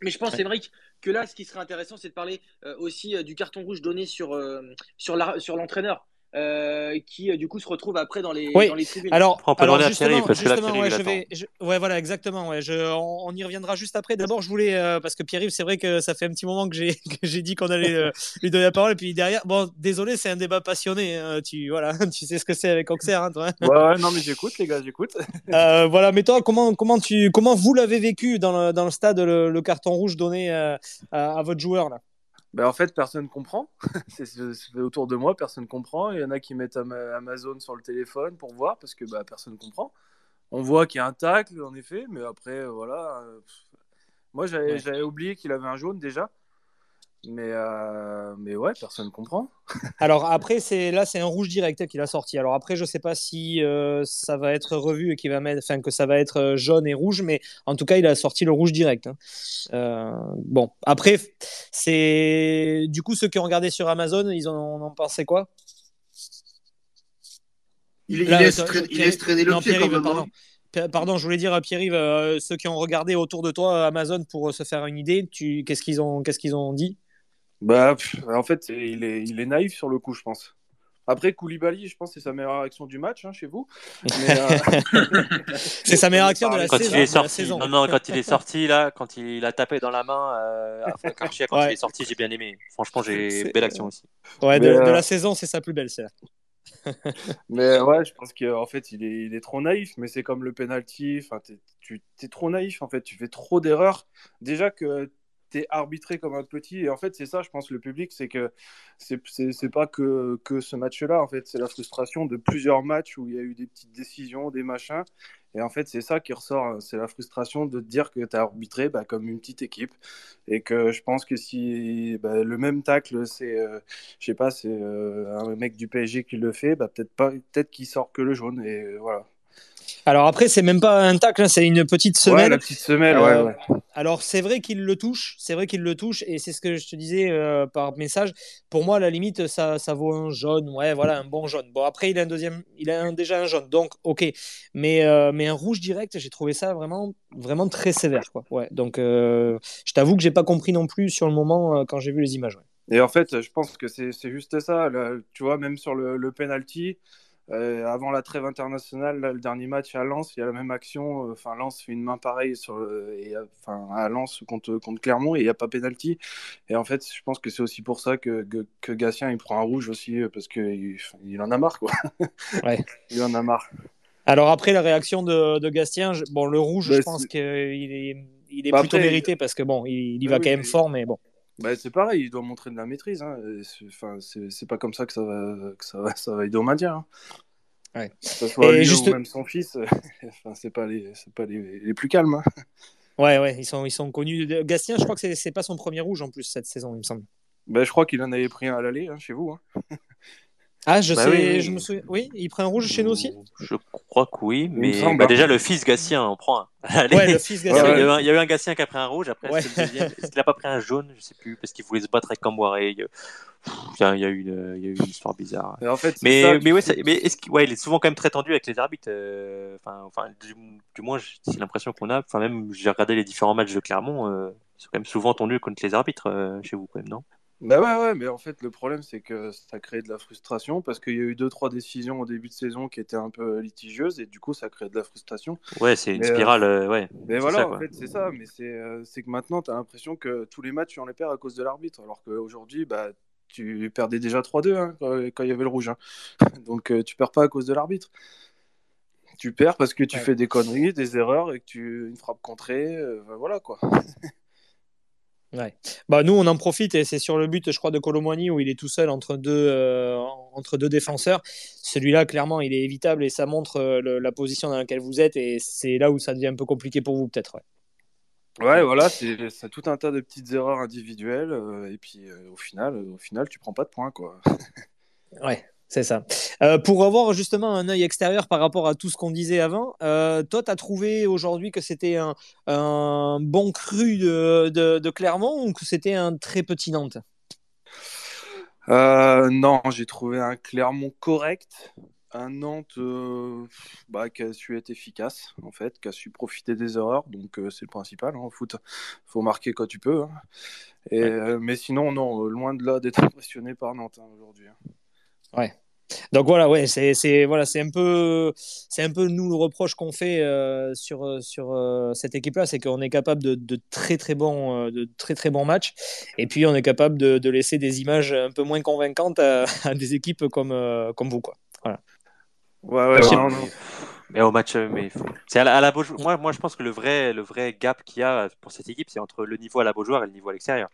Mais je pense, ouais. Émeric, que là, ce qui serait intéressant, c'est de parler aussi du carton rouge donné sur, sur l'entraîneur. Euh, qui du coup se retrouve après dans les, Oui. dans les tribunes. Alors, On peut alors demander à justement, Thierry, parce que là, justement, Thierry, ouais, il je vais, je- ouais, voilà, exactement. Ouais, je, on, on y reviendra juste après. D'abord, je voulais, euh, parce que Pierre-Yves, c'est vrai que ça fait un petit moment que j'ai, dit qu'on allait euh, lui donner la parole, et puis derrière, bon, désolé, c'est un débat passionné. hein, tu, voilà, tu sais ce que c'est avec Auxerre, hein, toi. Ouais, ouais, non, mais j'écoute, les gars, j'écoute. Euh, voilà, mais toi, comment, comment, tu, comment vous l'avez vécu dans le, dans le stade, le, le carton rouge donné euh, à, à votre joueur là? Ben, en fait, personne comprend. c'est autour de moi, personne comprend. Il y en a qui mettent Ama- Amazon sur le téléphone pour voir parce que bah, personne comprend. On voit qu'il y a un tacle, en effet, mais après, euh, voilà. euh. Moi, j'avais Ouais. j'avais oublié qu'il avait un jaune déjà. Mais, euh, mais ouais, personne comprend. Alors après, c'est là, c'est un rouge direct qu'il a sorti. Alors après, je sais pas si euh, ça va être revu et qu'il va mettre, enfin que ça va être euh, jaune et rouge, mais en tout cas, il a sorti le rouge direct. hein. Euh, bon, après, c'est du coup ceux qui ont regardé sur Amazon, ils en ont, en pensé quoi? Il, il Là, laisse, toi, traîner, il Pierre- laisse traîner le non, pied quand Pierre-Yves, même. pardon. hein. Pardon, je voulais dire à Pierre-Yves, euh, ceux qui ont regardé autour de toi Amazon pour se faire une idée, tu, qu'est-ce qu'ils ont, qu'est-ce qu'ils ont dit? Bah, pff, en fait, il est, il est naïf sur le coup, je pense. Après, Koulibaly, je pense que c'est sa meilleure action du match hein, chez vous. Euh, C'est sa meilleure action de la Quand saison. il est de la sorti, saison. non, non, quand il est sorti là, quand il a tapé dans la main, euh, à quand Ouais. il est sorti, j'ai bien aimé. Franchement, j'ai C'est- belle action aussi. Ouais, de, euh, la saison, c'est sa plus belle, c'est là. Mais ouais, je pense qu'en fait, il est, il est trop naïf. Mais c'est comme le penalty. Enfin, t'es, tu es trop naïf, en fait. Tu fais trop d'erreurs. Déjà que tu es arbitré comme un petit. Et en fait, c'est ça, je pense, le public. C'est que c'est pas que, que ce match-là. En fait, c'est la frustration de plusieurs matchs où il y a eu des petites décisions, des machins. Et en fait, c'est ça qui ressort. hein. C'est la frustration de te dire que tu as arbitré bah, comme une petite équipe. Et que je pense que si bah, le même tacle, c'est, euh, je sais pas, c'est euh, un mec du PSG qui le fait, bah, peut-être pas, peut-être qu'il sort que le jaune. Et euh, voilà. Alors après, c'est même pas un tacle, hein, c'est une petite Ouais, semelle. la petite semelle, Euh, ouais, ouais. Alors c'est vrai qu'il le touche, c'est vrai qu'il le touche, et c'est ce que je te disais euh, par message. Pour moi, à la limite, ça, ça vaut un jaune, ouais, voilà, un bon jaune. Bon, après, il a un deuxième, il a un- déjà un jaune, donc ok. Mais, euh, mais un rouge direct, j'ai trouvé ça vraiment, vraiment très sévère, quoi. Ouais, donc euh, je t'avoue que j'ai pas compris non plus sur le moment quand j'ai vu les images. ouais. Et en fait, je pense que c'est c'est juste ça. là, tu vois, même sur le, le penalty, euh, avant la trêve internationale, là, le dernier match à Lens, il y a la même action. euh, Enfin, Lens fait une main pareille sur, le- et, euh, enfin, à Lens contre, contre Clermont et il n'y a pas penalty. Et en fait, je pense que c'est aussi pour ça que, que, que Gatien il prend un rouge aussi parce qu'il il en a marre, quoi. Ouais. il en a marre. Alors après, la réaction de, de Gastien, je- bon, le rouge, Bah, je pense c'est- qu'il est, il est Bah, plutôt après, mérité parce que bon, il, il y Bah va oui, quand même fort, mais bon. Bah, c'est pareil, il doit montrer de la maîtrise. Hein. Enfin, c'est pas comme ça que ça va, que ça va, ça va aider au maintien. Hein. Ouais. Que ce soit Et lui juste- ou même son fils, enfin, c'est pas les, pas les, les plus calmes. hein. Ouais, ouais, ils sont, ils sont connus. Gastien, je crois que c'est pas son premier rouge en plus cette saison, il me semble. Bah, je crois qu'il en avait pris un à l'aller hein, chez vous. Ah, je Bah sais, oui, oui. je me souviens. Oui, il prend un rouge chez nous aussi Je crois que oui, mais semble, bah, hein. déjà le fils Gatien en prend un. Allez. Ouais, le fils Il y, a, Gastien. il y a eu un, il y a eu un Gatien qui a pris un rouge, après Ouais. c'est le deuxième. Est-ce qu'il a pas pris un jaune Je sais plus, parce qu'il voulait se battre avec Camboiré. Il y a, il y a eu une, il y a eu une histoire bizarre. Et en fait, c'est Mais, ça, mais tu- ouais, ça- mais est-ce qu'il ouais, il est souvent quand même très tendu avec les arbitres. euh, Enfin, enfin, du, du moins, c'est l'impression qu'on a. Enfin, même j'ai regardé les différents matchs de Clermont, euh, ils sont quand même souvent tendus contre les arbitres euh, chez vous, quand même, non? Bah ouais, ouais, mais en fait, le problème, c'est que ça crée de la frustration parce qu'il y a eu deux, trois décisions au début de saison qui étaient un peu litigieuses et du coup, ça crée de la frustration. Ouais, c'est une Mais, euh, spirale, euh, ouais. Mais voilà, ça, en fait, c'est ça. Mais c'est euh, que maintenant, tu as l'impression que tous les matchs, tu en les perds à cause de l'arbitre. Alors qu'aujourd'hui, bah, tu perdais déjà 3-2 hein, quand, il y avait le rouge. hein. Donc, euh, tu perds pas à cause de l'arbitre. Tu perds parce que tu Ouais. fais des conneries, des erreurs et que tu une frappe contrée. voilà quoi. Ouais. Bah, nous, on en profite et c'est sur le but, je crois, de Colomboigny où il est tout seul entre deux, euh, entre deux défenseurs. Celui-là, clairement, il est évitable et ça montre euh, le- la position dans laquelle vous êtes et c'est là où ça devient un peu compliqué pour vous, peut-être. ouais. Ouais, voilà, c'est tout un tas de petites erreurs individuelles euh, et puis au final, au final, tu prends pas de points quoi. Ouais, c'est ça. Euh, pour avoir justement un œil extérieur par rapport à tout ce qu'on disait avant, euh, toi, tu as trouvé aujourd'hui que c'était un, un bon cru de, de, de Clermont ou que c'était un très petit Nantes? Euh, non, j'ai trouvé un Clermont correct, un Nantes bah, qui a su être efficace, en fait, qui a su profiter des erreurs, donc c'est le principal hein, au foot. faut marquer quand tu peux. hein. Et, Ouais. mais sinon, non, loin de là d'être impressionné par Nantes hein, aujourd'hui. Hein. Donc voilà, ouais, c'est c'est voilà, c'est un peu c'est un peu nous le reproche qu'on fait euh, sur sur euh, cette équipe-là, c'est qu'on est capable de, de, très très bons euh, de très très bons matchs, et puis on est capable de, de laisser des images un peu moins convaincantes à, à des équipes comme euh, comme vous quoi. Voilà. Ouais, ouais, Ouais, non, mais- non. Mais au match, euh, mais faut- c'est à la, à la Beaujoire- Moi, moi, je pense que le vrai, le vrai gap qu'il y a pour cette équipe, c'est entre le niveau à la Beaujoire et le niveau à l'extérieur.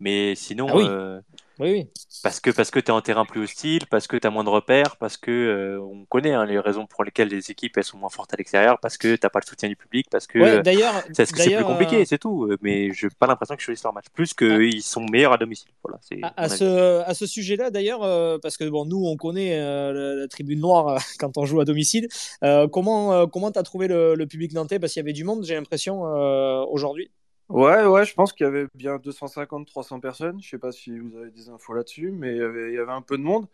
Mais sinon, Ah oui. euh, Oui oui. parce que parce que tu es en terrain plus hostile, parce que tu as moins de repères, parce que euh, on connaît hein, les raisons pour lesquelles les équipes elles sont moins fortes à l'extérieur, parce que t'as pas le soutien du public, parce que Ouais, euh, d'ailleurs c'est plus compliqué, c'est tout. Mais j'ai pas l'impression qu'ils choisissent leur match, plus qu'ils sont meilleurs à domicile. Voilà, À, ce, à ce sujet-là, d'ailleurs, euh, parce que bon, nous, on connaît la, la tribune noire quand on joue à domicile. Comment euh, comment t'as trouvé le, le public nantais? Parce qu'il y avait du monde, j'ai l'impression, aujourd'hui. Ouais, ouais, je pense qu'il y avait bien 250-300 personnes. Je sais pas si vous avez des infos là-dessus, mais il y avait, un peu de monde.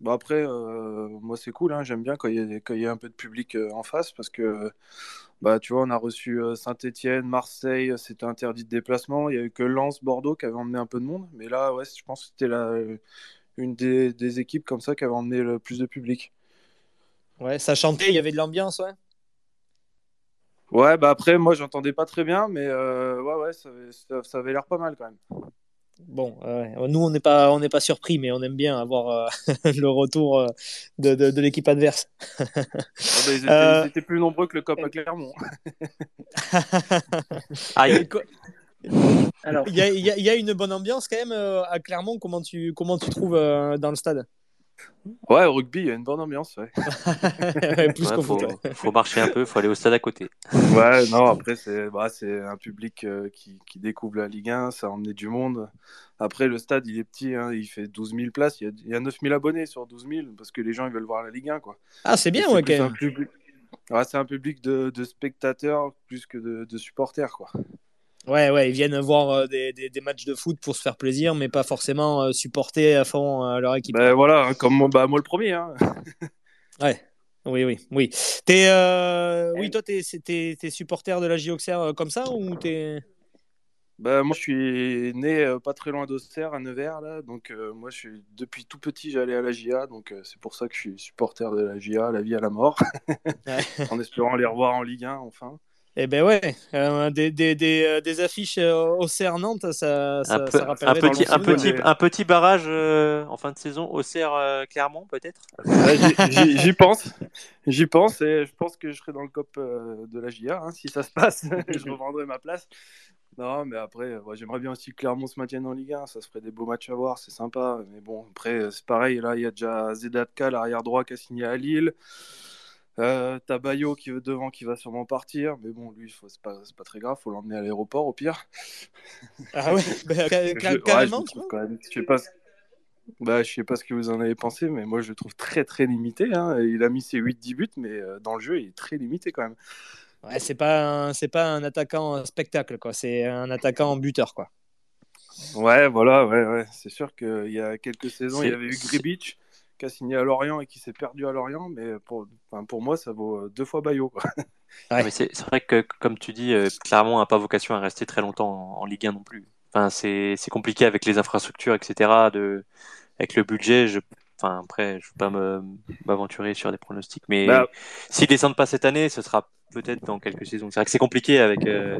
Bon, après, euh, moi, c'est cool, hein, j'aime bien quand il y a, un peu de public euh, en face parce que, bah, tu vois, on a reçu euh, Saint-Étienne, Marseille, c'était interdit de déplacement. Il y a eu que Lens, Bordeaux qui avaient emmené un peu de monde. Mais là, ouais, je pense que c'était la, une des, des équipes comme ça qui avait emmené le plus de public. Ouais, ça chantait, il y avait de l'ambiance, ouais. Ouais, bah après, moi, j'entendais pas très bien, mais euh, ouais, ouais, ça, avait- ça, ça avait l'air pas mal quand même. Bon, euh, nous, on n'est pas on n'est pas surpris, mais on aime bien avoir euh, le retour euh, de, de, de l'équipe adverse. Bah, ils, étaient, Euh, ils étaient plus nombreux que le COP à Clermont. Aïe. Alors, Il y a, il y y a une bonne ambiance quand même euh, à Clermont. Comment tu comment tu trouves euh, dans le stade? Ouais, au rugby, il y a une bonne ambiance, ouais. Plus Ouais, qu'au faut, faut marcher un peu, faut aller au stade à côté. Ouais, non, après, c'est bah, c'est un public euh, qui, qui découvre la Ligue 1, ça a emmené du monde. Après, le stade, il est petit, hein, il fait 12 000 places, il y a, il y a 9 000 abonnés sur 12 000, parce que les gens, ils veulent voir la Ligue 1, quoi. Ah, c'est bien, ouais, quand même. c'est un public de, de spectateurs plus que de, de supporters, quoi. Ouais, ouais, ils viennent voir euh, des, des, des matchs de foot pour se faire plaisir, mais pas forcément euh, supporter à fond euh, leur équipe. Ben voilà, comme moi, bah, moi le premier, hein. Ouais. Oui, oui, oui. T'es, oui, toi, t'es, t'es supporter de la JOXR comme ça ou t'es. Bah, moi, je suis né pas très loin d'Auxerre, à Nevers, là. Donc, moi, je suis, depuis tout petit, j'allais à la JA. Donc, c'est pour ça que je suis supporter de la JA, la vie à la mort. En espérant les revoir en Ligue 1, enfin. Eh ben ouais, euh, des, des, des, euh, des affiches euh, au CER Nantes, ça, ça, Un, peu- ça un petit, un, petit, mais- un petit barrage euh, en fin de saison au CR euh, Clermont, peut-être? Ouais, j'y- pense. J'y pense et je pense que je serai dans le COP euh, de la JA. hein, si ça se passe, je revendrai ma place. Non, mais après, ouais, j'aimerais bien aussi que Clermont se maintienne en Ligue 1. Ça se ferait des beaux matchs à voir, c'est sympa. Mais bon, après, c'est pareil. Là, il y a déjà Zedatka, l'arrière droit, qui a signé à Lille. Euh, T'as Bayo qui veut devant, qui va sûrement partir. Mais bon, lui, c'est pas, pas très grave. Faut l'emmener à l'aéroport au pire. Ah ouais, ben, ca- Je- ouais, je carrément, quand même- Je sais pas. Bah, je sais pas ce que vous en avez pensé, mais moi je le trouve très très limité. hein. Il a mis ses 8-10 buts, mais euh, dans le jeu, il est très limité quand même. Ouais, c'est pas c'est pas un attaquant euh, spectacle, quoi. C'est un attaquant buteur, quoi. Ouais, voilà, ouais, ouais. C'est sûr qu'il y a quelques saisons, il y avait eu Gribic qui a signé à Lorient et qui s'est perdu à Lorient, mais pour, enfin, pour moi, ça vaut euh, deux fois Bayo. Ouais. C'est vrai que, comme tu dis, euh, Clermont n'a pas vocation à rester très longtemps en, en Ligue 1 non plus. Enfin, c'est c'est compliqué avec les infrastructures, etc. De, avec le budget, je, enfin, après, je ne veux pas m'aventurer sur des pronostics, mais Bah. s'ils descendent pas cette année, ce sera peut-être dans quelques saisons. C'est vrai que c'est compliqué avec euh,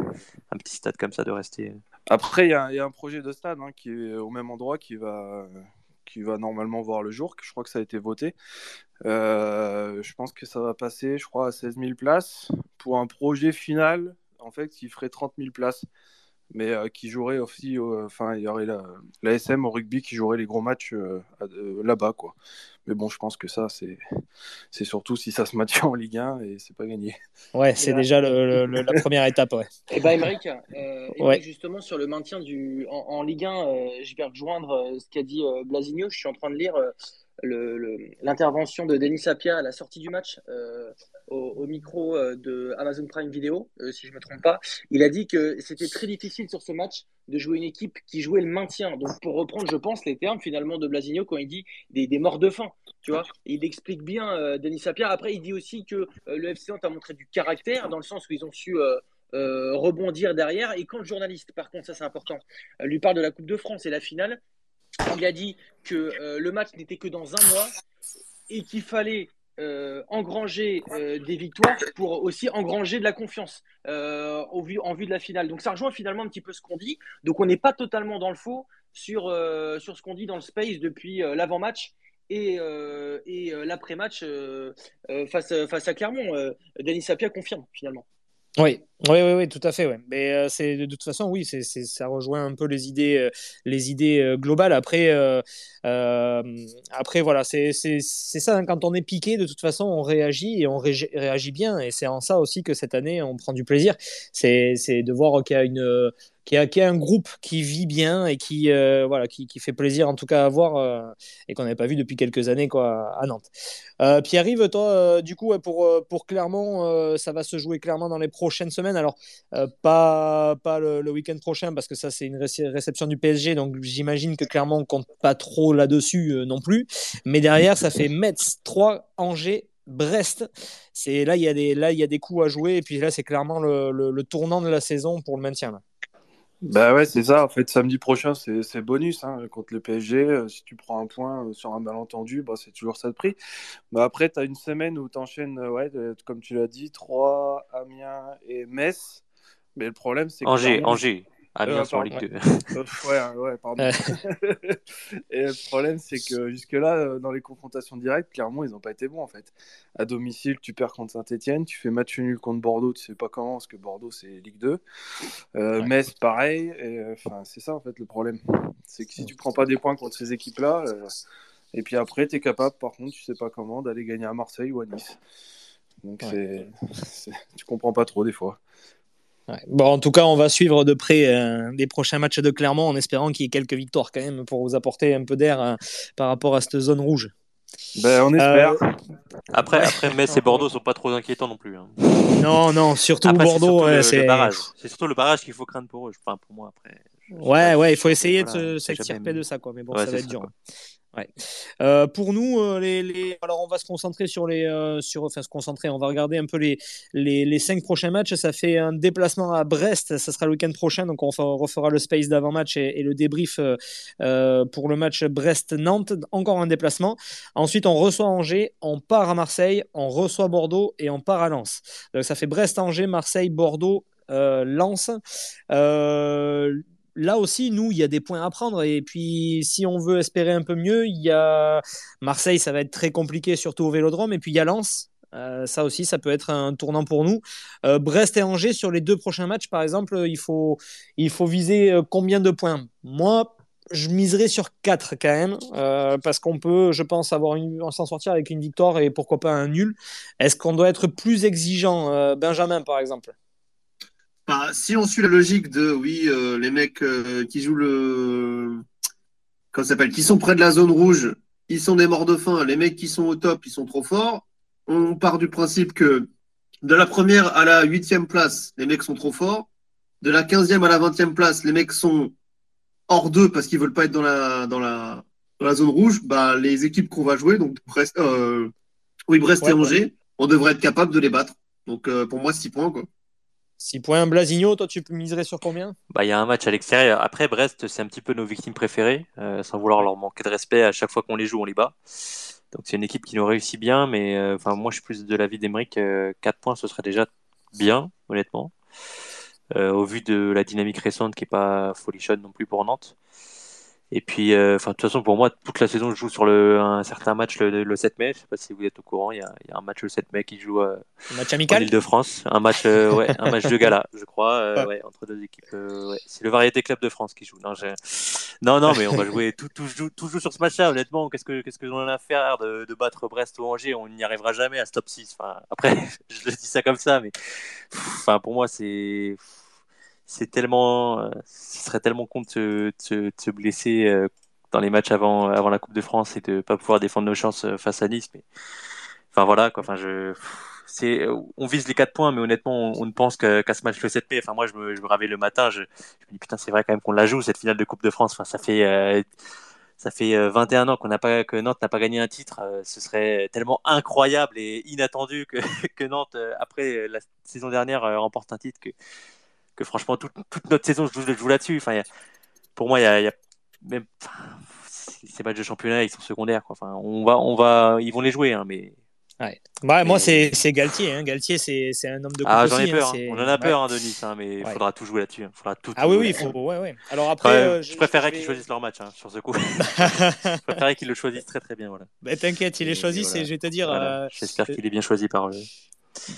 un petit stade comme ça de rester. Après, il y, a il y a un projet de stade hein, qui est au même endroit qui va, qui va normalement voir le jour. Je crois que ça a été voté. Euh, je pense que ça va passer, je crois, à 16 000 places pour un projet final. En fait, qui ferait 30 000 places, mais euh, qui jouerait aussi, euh, enfin, il y aurait la, la SM au rugby qui jouerait les gros matchs euh, euh, là-bas, quoi. Mais bon, je pense que ça, c'est, c'est surtout si ça se maintient en Ligue 1 et c'est pas gagné. Ouais, c'est là- déjà le- le- le- la première étape, ouais. Et bah, euh, Ouais. justement, sur le maintien du, en, en Ligue 1, euh, je vais rejoindre ce qu'a dit euh, Blasigno. Je suis en train de lire euh, l'intervention de Denis Sapia à la sortie du match euh, au, micro euh, de Amazon Prime Video, euh, si je me trompe pas. Il a dit que c'était très difficile sur ce match de jouer une équipe qui jouait le maintien. Donc, pour reprendre, je pense, les termes finalement de Blasigno quand il dit des, morts de faim. Tu vois, il explique bien Denis Sapia. Après, il dit aussi que le FC a montré du caractère dans le sens où ils ont su rebondir derrière. Et quand le journaliste, par contre, ça c'est important, lui parle de la Coupe de France et la finale, il a dit que euh, le match n'était que dans un mois. et qu'il fallait euh, engranger euh, des victoires pour aussi engranger de la confiance en vue de la finale. Donc ça rejoint finalement un petit peu ce qu'on dit. Donc on n'est pas totalement dans le faux sur, ce qu'on dit dans le space depuis l'avant-match et, et l'après-match face, face à Clermont. Denis Sapia confirme finalement. Oui, oui, oui, oui, tout à fait. Mais euh, c'est de toute façon, oui, ça rejoint un peu les idées, euh, les idées euh, globales. Après, après, voilà, c'est, ça. Hein, quand on est piqué, de toute façon, on réagit et on réagit bien. Et c'est en ça aussi que cette année, on prend du plaisir. C'est, de voir qu'il y a une qui a un groupe qui vit bien et qui, euh, voilà, qui, qui, fait plaisir en tout cas à voir euh, et qu'on n'avait pas vu depuis quelques années quoi, à Nantes. Euh, Pierre-Yves, toi, euh, du coup, pour, pour Clermont, ça va se jouer clairement dans les prochaines semaines. Alors, pas, pas le, week-end prochain parce que ça, c'est une réception du PSG, donc j'imagine que Clermont compte pas trop là-dessus non plus. Mais derrière, ça fait Metz 3, Angers Brest, c'est là il y a des là il y a des coups à jouer et puis là c'est clairement le, le, le, tournant de la saison pour le maintien. Là. Bah ouais, c'est ça. En fait, samedi prochain, c'est bonus hein, contre le PSG. Euh, si tu prends un point euh, sur un malentendu, bah, c'est toujours ça de prix. Bah après, tu as une semaine où tu enchaînes, euh, ouais, comme tu l'as dit, 3, Amiens et Metz. Mais le problème, c'est que. Angers, Angers. Amiens sur Ligue 2. ouais, ouais, pardon. et le problème, c'est que jusque-là, euh, dans les confrontations directes, clairement, ils n'ont pas été bons en fait. À domicile, tu perds contre Saint-Etienne, tu fais match nul contre Bordeaux, tu sais pas comment, parce que Bordeaux, c'est Ligue 2. Euh, Metz, pareil. Euh, c'est ça en fait le problème. C'est que si tu prends pas des points contre ces équipes-là, et puis après, tu es capable, par contre, tu sais pas comment, d'aller gagner à Marseille ou à Nice. Donc, c'est... tu comprends pas trop des fois. Bon, en tout cas, on va suivre de près euh, les prochains matchs de Clermont en espérant qu'il y ait quelques victoires quand même pour vous apporter un peu d'air euh, par rapport à cette zone rouge. Ben, on espère. Euh, après, après, Metz et Bordeaux sont pas trop inquiétants non plus. Hein. Non, non, surtout Bordeaux. C'est surtout, le barrage qu'il faut craindre pour eux. Enfin, pour moi, après. Ouais, ouais, il faut essayer de s'extirper de ça, quoi. Mais bon, ça va être dur. Euh, pour nous, euh, alors on va se concentrer sur les, euh, sur, enfin se concentrer, on va regarder un peu les, les, les, cinq prochains matchs. Ça fait un déplacement à Brest, ça sera le week-end prochain, donc on refera le space d'avant-match et, le débrief pour le match Brest-Nantes. Encore un déplacement. Ensuite, on reçoit Angers, on part à Marseille, on reçoit Bordeaux et on part à Lens. Donc ça fait Brest-Angers, Marseille, Bordeaux, euh, Lens. Euh, là aussi, nous, il y a des points à prendre. Et puis, si on veut espérer un peu mieux, il y a Marseille, ça va être très compliqué, surtout au Vélodrome. Et puis, il y a Lens. Euh, ça aussi, ça peut être un tournant pour nous. Euh, Brest et Angers, sur les deux prochains matchs, par exemple, il faut, il faut viser euh, combien de points? Moi, je miserais sur 4 quand même, parce qu'on peut, je pense, avoir s'en sortir avec une victoire et pourquoi pas un nul. Est-ce qu'on doit être plus exigeant, Benjamin, par exemple si on suit la logique de oui, euh, les mecs euh, qui jouent le. Comment s'appelle Qui sont près de la zone rouge, ils sont des morts de faim. Les mecs qui sont au top, ils sont trop forts. On part du principe que de la première à la huitième place, les mecs sont trop forts. De la quinzième à la vingtième place, les mecs sont hors d'eux parce qu'ils veulent pas être dans la, dans la, dans la zone rouge. Bah, les équipes qu'on va jouer, donc Brest, euh, oui, Brest et Angers, on devrait être capable de les battre. Donc pour moi, six points. Quoi. 6 points. Blasigno, toi, tu miserais sur combien? Bah, Il y a un match à l'extérieur. Après, Brest, c'est un petit peu nos victimes préférées, euh, sans vouloir leur manquer de respect. À chaque fois qu'on les joue, on les bat. Donc, c'est une équipe qui nous réussit bien, mais euh, moi, je suis plus de l'avis d'Emeric. 4 points, ce serait déjà bien, honnêtement. Euh, au vu de la dynamique récente qui n'est pas folichonne non plus pour Nantes. Et puis, euh, enfin, de toute façon, pour moi, toute la saison, je joue sur le, un certain match le, 7 mai. Je sais pas si vous êtes au courant. Il y a, il y a un match le 7 mai qui joue euh, match amical en Ile-de-France. Un match, euh, ouais, un match de gala, je crois, euh, ouais. entre deux équipes. Ouais. C'est le Variété Club de France qui joue. Non, non, non, mais on va jouer tout, tout, tout, tout sur ce match-là. Honnêtement, qu'est-ce que, qu'est-ce que l'on a à faire de, de, battre Brest ou Angers? On n'y arrivera jamais à stop 6. Enfin, après, je le dis ça comme ça, mais enfin, pour moi, c'est c'est tellement, euh, ce serait tellement con de se, blesser euh, dans les matchs avant, avant la Coupe de France et de pas pouvoir défendre nos chances euh, face à Nice. Mais, enfin voilà, quoi. Enfin, je, c'est, on vise les 4 points, mais honnêtement, on, ne pense qu'à ce match le 7 mai. Enfin, moi, je me, je me réveille le matin, je, je, me dis putain, c'est vrai quand même qu'on la joue cette finale de Coupe de France. Enfin, ça fait ça fait 21 ans qu'on n'a pas que Nantes n'a pas gagné un titre. ce serait tellement incroyable et inattendu que, que Nantes après la saison dernière remporte un titre que que franchement, toute, toute notre saison, je joue, joue là-dessus. Enfin, pour moi, il y a, y a même. ces matchs de championnat, ils sont secondaires. Quoi. Enfin, on va, on va, ils vont les jouer, hein, mais. Ouais. Bah, Moi, c'est Galtier. Hein. Galtier, c'est un homme de Ah, j'en ai peur. hein, c'est- On en a peur, Ouais. Denis, mais il Ouais. faudra tout jouer là-dessus. Faudra tout, Ah tout oui, oui, faut. Alors après, euh, je préférerais vais- qu'ils choisissent leur match sur ce coup. je préférerais qu'ils le choisissent très très bien. Voilà. Bah, T'inquiète, il Et est choisi, voilà. je vais te dire. Voilà. euh, J'espère qu'il est bien choisi par eux.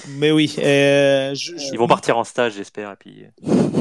Mais oui, euh, je- je- Ils vont partir en stage, j'espère. Et puis...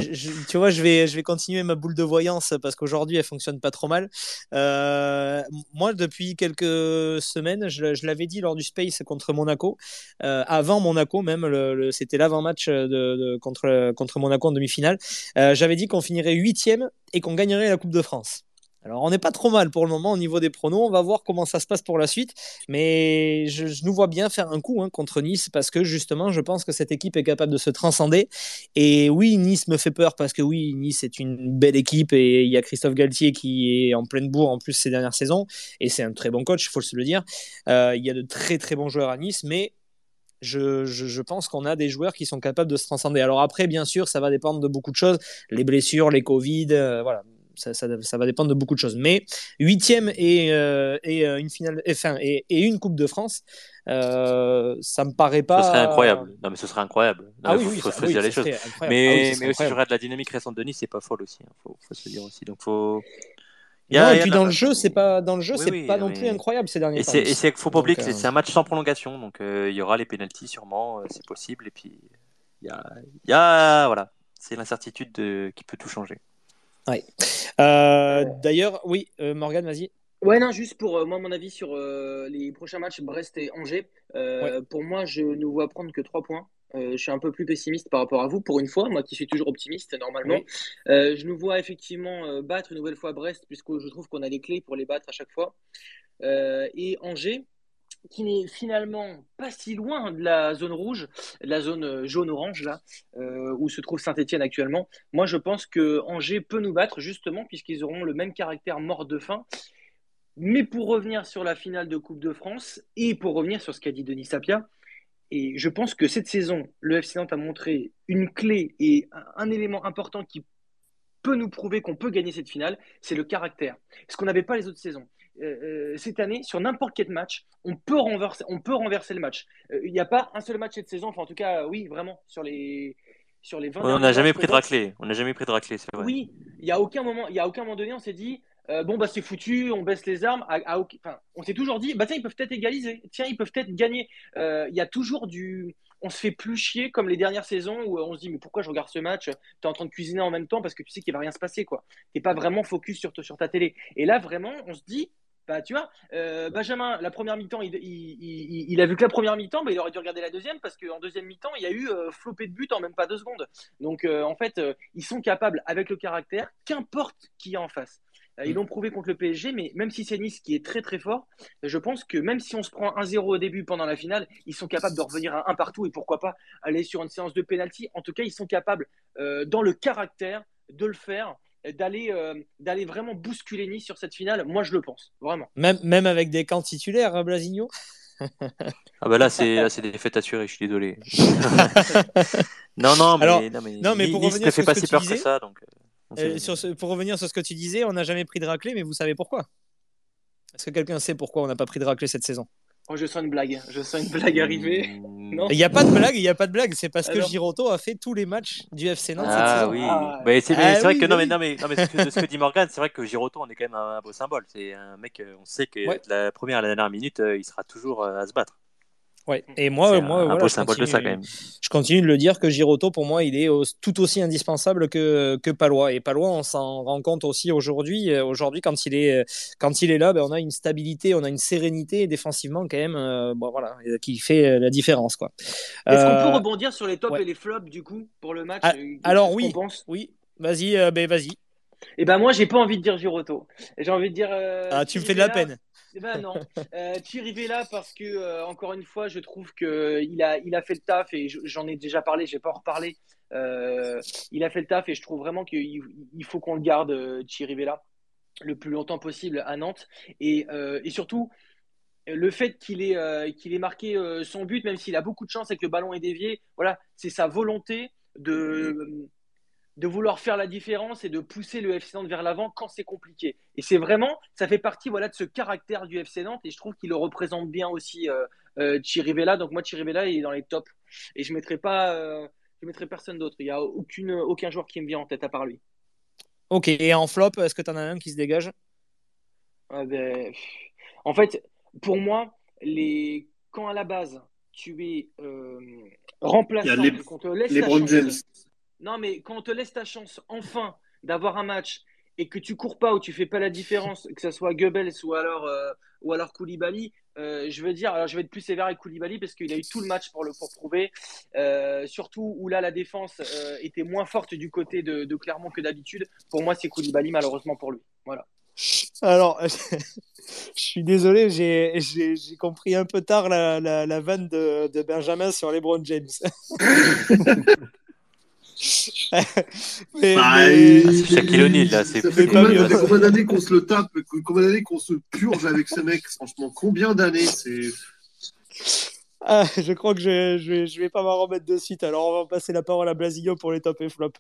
je- je- tu vois, je vais, je vais continuer ma boule de voyance parce qu'aujourd'hui, elle fonctionne pas trop mal. Euh, moi, depuis quelques semaines, je, l'avais dit lors du Space contre Monaco, euh, avant Monaco même, le, le- c'était l'avant-match de, de- contre, contre Monaco en demi-finale, euh, j'avais dit qu'on finirait huitième et qu'on gagnerait la Coupe de France. Alors, on n'est pas trop mal pour le moment au niveau des pronos. On va voir comment ça se passe pour la suite. Mais je, nous vois bien faire un coup hein, contre Nice parce que justement, je pense que cette équipe est capable de se transcender. Et oui, Nice me fait peur parce que oui, Nice est une belle équipe et il y a Christophe Galtier qui est en pleine bourre en plus ces dernières saisons. Et c'est un très bon coach, il faut se le dire. Euh, il y a de très très bons joueurs à Nice, mais je pense qu'on a des joueurs qui sont capables de se transcender. Alors après, bien sûr, ça va dépendre de beaucoup de choses. Les blessures, les Covid, euh, voilà. Ça, ça, ça va dépendre de beaucoup de choses. Mais huitième et, euh, et euh, une finale, et, et une Coupe de France, euh, ça me paraît pas. Ce serait incroyable. Non, mais ce serait incroyable. Non, Ah mais oui, faut, oui, faut, ça- faut oui, dire les choses. incroyable. Ah Mais, mais aussi, incroyable. j'aurais de la dynamique récente de Nice, c'est pas folle aussi. Il faut, faut se dire aussi. Donc, faut. Il y Non, a- et il y puis a- dans le jeu, c'est pas dans le jeu, c'est pas non, plus mais- incroyable ces derniers Et temps. et c'est, faut pas oublier que euh, c'est, un match sans prolongation, donc il y aura les pénalties sûrement, c'est possible. Et puis, il y a, il y a- voilà, c'est l'incertitude de- qui peut tout changer. Euh, D'ailleurs, oui, euh, Morgan, vas-y. Ouais, non, juste pour euh, moi, mon avis sur euh, les prochains matchs Brest et Angers. Pour moi, je ne vois prendre que 3 points. Je suis un peu plus pessimiste par rapport à vous, pour une fois, moi qui suis toujours optimiste normalement. Oui. Je nous vois effectivement battre une nouvelle fois Brest, puisque je trouve qu'on a les clés pour les battre à chaque fois. Et Angers, qui n'est finalement pas si loin de la zone rouge, de la zone euh, jaune-orange, là, euh, où se trouve Saint-Etienne actuellement. Moi, je pense que Angers peut nous battre, justement, puisqu'ils auront le même caractère mort de faim. Mais pour revenir sur la finale de Coupe de France et pour revenir sur ce qu'a dit Denis Sapia, et je pense que cette saison, le FC Nantes a montré une clé et un, un élément important qui peut nous prouver qu'on peut gagner cette finale, c'est le caractère. Ce qu'on n'avait pas les autres saisons. Euh, euh, cette année, sur n'importe quel match, on peut renverser, on peut renverser le match. Euh, Il n'y a pas un seul match cette saison, enfin en tout cas, oui, vraiment, sur les, sur les 20 on n'a jamais pris de raclée, on n'a jamais pris de raclée, c'est vrai. Oui, il y a aucun moment, il y a aucun moment donné, on s'est dit euh, bon bah c'est foutu, on baisse les armes. À, à aucun- enfin, on s'est toujours dit bah tiens ils peuvent peut-être égaliser, tiens ils peuvent peut-être gagner. Il y a toujours du, on se fait plus chier comme les dernières saisons où on se dit mais pourquoi je regarde ce match T'es en train de cuisiner en même temps parce que tu sais qu'il va rien se passer quoi. T'es pas vraiment focus sur, sur ta télé. Et là vraiment on se dit bah, tu vois, euh, Benjamin, la première mi-temps, il, il, il, il a vu que la première mi-temps, mais il aurait dû regarder la deuxième parce qu'en deuxième mi-temps, il y a eu euh, flopé de buts en même pas deux secondes. Donc, euh, en fait, ils sont capables, avec le caractère, qu'importe qui est en face. Ils l'ont prouvé contre le PSG, mais même si c'est Nice qui est très très fort, je pense que même si on se prend 1-0 au début pendant la finale, ils sont capables de revenir à un partout et pourquoi pas aller sur une séance de pénalty. En tout cas, ils sont capables, dans le caractère, de le faire d'aller euh, d'aller vraiment bousculer Nice sur cette finale moi je le pense vraiment Même, même avec des camps titulaires, hein, Blasigno? Ah bah là, c'est, là, c'est des défaites assurées, je suis désolé. non, non, mais, Alors, non, mais, non, mais pour Nice revenir ne sur fait ce pas que si peur disais, que ça. Donc, euh, on sait- Euh, sur ce- Pour revenir sur ce que tu disais, on n'a jamais pris de raclée, mais vous savez pourquoi? Est-ce que quelqu'un sait pourquoi on n'a pas pris de raclée cette saison? Oh, je sens une blague je sens une blague arriver Hmm. non Il n'y a pas de blague, il n'y a pas de blague, c'est parce que Giroto a fait tous les matchs du FC Nantes cette Ah saison. oui, Ah, c'est, Ah c'est vrai oui, que non, mais, non, mais, non, mais ce que- de ce que dit Morgan, c'est vrai que Giroto, on est quand même un, un beau symbole. C'est un mec, euh, on sait que Ouais. de la première à la dernière minute, euh, il sera toujours euh, à se battre. Ouais. Et moi, moi un, voilà, je continue, ça quand même. je continue de le dire que Giroto, pour moi, il est au- tout aussi indispensable que, que Palois. Et Palois, on s'en rend compte aussi aujourd'hui. Euh, Aujourd'hui, quand il est, quand il est là, ben, on a une stabilité, on a une sérénité défensivement quand même, euh, bon, voilà, euh, qui fait euh, la différence. Quoi. est-ce qu'on Euh, peut rebondir sur les tops ouais. et les flops du coup pour le match Ah, euh, alors oui. pense? Oui, vas-y, euh, ben, vas-y. Et ben moi j'ai pas envie de dire Giroto j'ai envie de dire euh, Ah, tu me fais de la peine. Eh ben non, euh, Thierry Vella parce que euh, encore une fois, je trouve que il a il a fait le taf et je- j'en ai déjà parlé, je vais pas en reparler. Euh, il a fait le taf et je trouve vraiment qu'il il faut qu'on le garde euh, Thierry Vella le plus longtemps possible à Nantes et, euh, et surtout le fait qu'il ait euh, qu'il ait marqué euh, son but, même s'il a beaucoup de chance et que le ballon est dévié, voilà, c'est sa volonté de de vouloir faire la différence et de pousser le FC Nantes vers l'avant quand c'est compliqué. Et c'est vraiment, ça fait partie voilà, de ce caractère du FC Nantes et je trouve qu'il le représente bien aussi, euh, euh, Chirivella. Donc moi, Chirivella, il est dans les tops. Et je ne mettrai, pas, euh, je mettrai personne d'autre. Il n'y a aucune, aucun joueur qui me vient en tête à part lui. Ok, et en flop, est-ce que tu en as un qui se dégage? Ah ben, En fait, pour moi, les... quand à la base, tu es euh, remplaçant, les, qu'on te laisse les James. Non, mais quand on te laisse ta chance enfin d'avoir un match et que tu cours pas ou tu fais pas la différence, que ce soit Goebbels ou alors, euh, ou alors Koulibaly, euh, je veux dire, alors je vais être plus sévère avec Koulibaly parce qu'il a eu tout le match pour le pour prouver, euh, surtout où là la défense euh, était moins forte du côté de, de Clermont que d'habitude. Pour moi, c'est Koulibaly malheureusement pour lui. Voilà. Alors, je suis désolé, j'ai compris un peu tard la, la, la vanne de, de Benjamin sur les Brown James. mais, Bah, mais- Ah, c'est Shaquille O'Neal, là, c'est Ça plus fait combien, mieux. ça fait combien d'années qu'on se le tape, combien d'années qu'on se purge avec ce mec Franchement, combien d'années? C'est Ah, je crois que je, je, vais- je vais pas m'en remettre de suite. Alors, on va passer la parole à Blasillo pour les top et flop.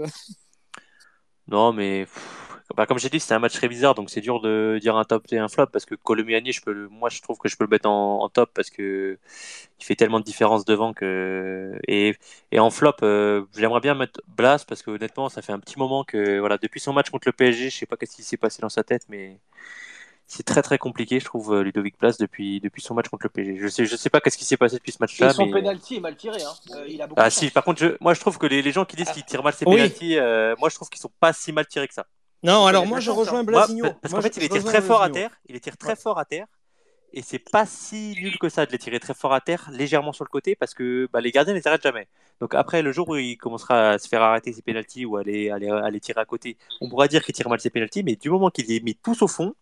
Non, mais pff, bah, comme j'ai dit, c'était un match très bizarre, donc c'est dur de dire un top et un flop parce que Colomiani, je peux le- moi je trouve que je peux le mettre en, en top parce que il fait tellement de différence devant que et, et en flop, euh, j'aimerais bien mettre Blas parce que honnêtement, ça fait un petit moment que voilà, depuis son match contre le PSG, je sais pas qu'est-ce qui s'est passé dans sa tête, mais c'est très très compliqué, je trouve, euh, Ludovic Blas depuis depuis son match contre le PSG. Je sais je sais pas qu'est-ce qui s'est passé depuis ce match-là, son mais penalty est mal tiré. Hein. Euh, il a beaucoup ah si, par contre, je, moi je trouve que les, les gens qui disent qu'ils tirent mal ses Oui. pénaltys, euh, moi je trouve qu'ils sont pas si mal tirés que ça. Non, alors moi, je rejoins. Moi, Blasigno. parce qu'en fait, il les tire très fort à terre. Il les tire très Ouais. fort à terre. Et c'est pas si nul que ça de les tirer très fort à terre, légèrement sur le côté, parce que bah, les gardiens ne les arrêtent jamais. Donc après, le jour où il commencera à se faire arrêter ses pénalties ou à les, à les- à les tirer à côté, on pourra dire qu'il tire mal ses pénalties, mais du moment qu'il les met tous au fond,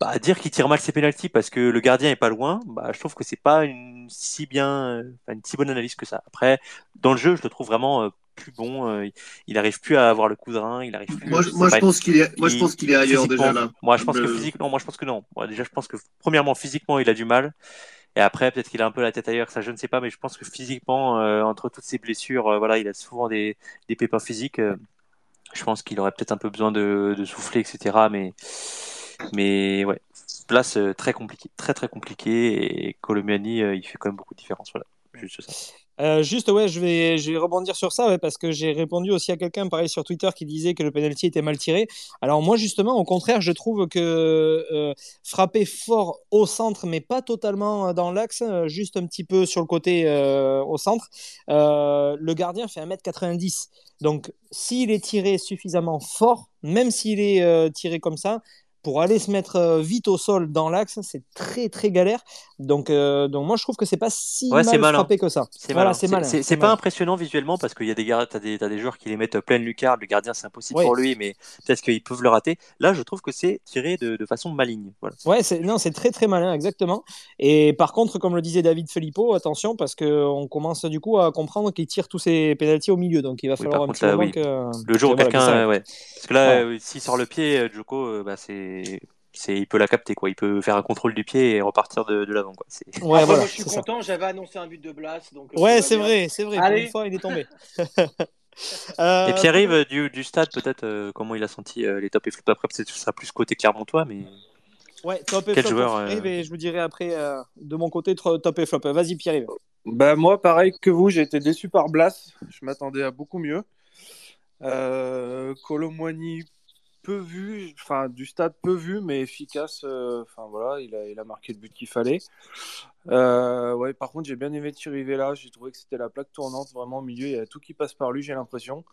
bah, dire qu'il tire mal ses pénalties parce que le gardien est pas loin, bah, je trouve que c'est pas une si bien, euh, une si bonne analyse que ça. Après, dans le jeu, je le trouve vraiment euh, plus bon. euh, il- il arrive plus à avoir le coup de rein, il arrive plus. moi, je- moi, je pense qu'il est, moi, je pense qu'il est ailleurs déjà là. Moi, je pense que physiquement, moi, je pense que non. Moi, déjà, je pense que premièrement, physiquement, il a du mal. Et après, peut-être qu'il a un peu la tête ailleurs, ça, je ne sais pas, mais je pense que physiquement, euh, entre toutes ces blessures, euh, voilà, il a souvent des, des pépins physiques. euh, je pense qu'il aurait peut-être un peu besoin de, de souffler, etc. Mais, mais ouais, place très compliquée, très très compliquée. Et Colomiani, il fait quand même beaucoup de différence. Voilà, juste ça. Euh, juste, ouais, je vais, rebondir sur ça, parce que j'ai répondu aussi à quelqu'un, pareil sur Twitter, qui disait que le penalty était mal tiré. Alors moi, justement, au contraire, je trouve que euh, frapper fort au centre, mais pas totalement dans l'axe, euh, juste un petit peu sur le côté euh, au centre, euh, le gardien fait 1m90. Donc, s'il est tiré suffisamment fort, même s'il est euh, tiré comme ça, pour aller se mettre euh, vite au sol dans l'axe, c'est très très galère. Donc, euh, donc moi je trouve que c'est pas si Ouais, mal frappé que ça. C'est Voilà, malin. c'est pas impressionnant visuellement parce qu'il y a des t'as des, t'as des joueurs qui les mettent pleine lucarne. Le gardien, c'est impossible pour lui, mais peut-être qu'ils peuvent le rater. Là, je trouve que c'est tiré de, de façon maligne. Voilà. Ouais, non, c'est très très malin, exactement. Et par contre, comme le disait David Filippo, attention parce que on commence du coup à comprendre qu'il tire tous ses pénalties au milieu, donc il va falloir un contre, petit là, moment oui. que Le jour où quelqu'un, ouais. Parce que là, euh, s'il sort le pied, Joko, euh, bah, c'est, c'est, il peut la capter quoi. Il peut faire un contrôle du pied et repartir de, de l'avant quoi. C'est- Ouais, Après, voilà, moi, je suis c'est ça. content. J'avais annoncé un but de Blas. Donc, euh, Ouais, c'est vrai, c'est vrai. Pour une fois, il est tombé. Et Euh, Pierre-Yves euh, du, du stade, peut-être euh, comment il a senti euh, les top et flop? Après, peut-être que ce sera plus côté Clermontois, mais Ouais, top et Quel flop. joueur, euh, et je vous dirai après euh, de mon côté top et flop. Vas-y Pierre-Yves. Bah moi, pareil que vous, j'ai été déçu par Blas. Je m'attendais à beaucoup mieux. Euh, Colomboigny, peu vu, enfin du stade peu vu, mais efficace. euh, Enfin voilà, il a, il a marqué le but qu'il fallait. Euh, ouais, par contre, j'ai bien aimé Chirivella. J'ai trouvé que c'était la plaque tournante vraiment au milieu. Il y a tout qui passe par lui, j'ai l'impression.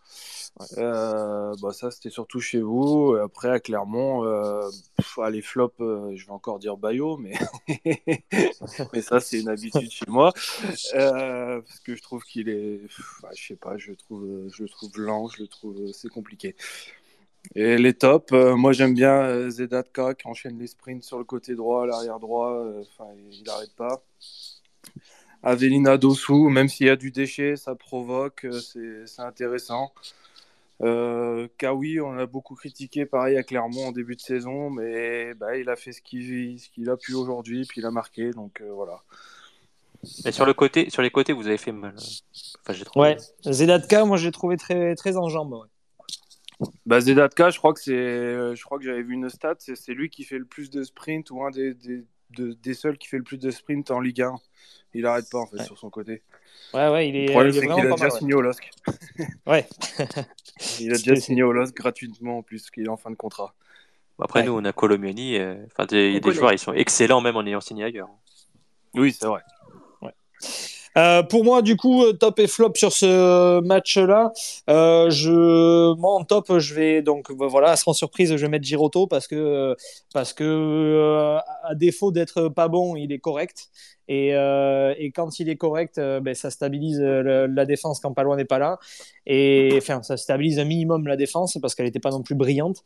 Euh, bah ça, c'était surtout chez vous. Après, à Clermont, euh, pff, ah, les flops, euh, je vais encore dire Bayo, mais mais ça, c'est une habitude chez moi. Parce que je trouve qu'il est, pff, ouais, je sais pas, je le trouve, je le trouve lent, je le trouve, c'est compliqué. Et les tops, euh, moi j'aime bien euh, Zedatka qui enchaîne les sprints sur le côté droit, l'arrière droit, euh, enfin il n'arrête pas. Avelina Dossou, même s'il y a du déchet, ça provoque, euh, c'est intéressant. Euh, Kawi, on a beaucoup critiqué pareil à Clermont en début de saison, mais bah, il a fait ce qu'il a pu aujourd'hui, puis il a marqué, donc euh, voilà. Et sur le côté, sur les côtés, vous avez fait mal. Enfin, j'ai trouvé. Ouais, Zedatka, moi je l'ai trouvé très très en jambes. ouais. Bah, Zedatka, je crois que c'est, euh, je crois que j'avais vu une stat, c'est c'est lui qui fait le plus de sprints ou un des, des, de- des seuls qui fait le plus de sprints en Ligue 1. Il arrête pas en fait Ouais. sur son côté. Ouais, ouais, il est, Le problème il est c'est qu'il a déjà mal. ouais. signé au LOSC. Ouais. Il a déjà C'est- signé au LOSC gratuitement en plus, qu'il est en fin de contrat. Après, Ouais. nous, on a Colomiani. euh, Enfin, des- il y On a des connaît. joueurs, ils sont excellents même en ayant signé ailleurs. Oui, c'est vrai. Euh, pour moi, du coup, euh, top et flop sur ce match-là. Euh, je, moi, en top, je vais donc bah, voilà, sans surprise, je vais mettre Giroto parce que euh, parce que euh, à défaut d'être pas bon, il est correct. Et, euh, et quand il est correct, euh, ben, ça stabilise euh, la défense quand Palois n'est pas là. Et enfin, ça stabilise un minimum la défense parce qu'elle n'était pas non plus brillante.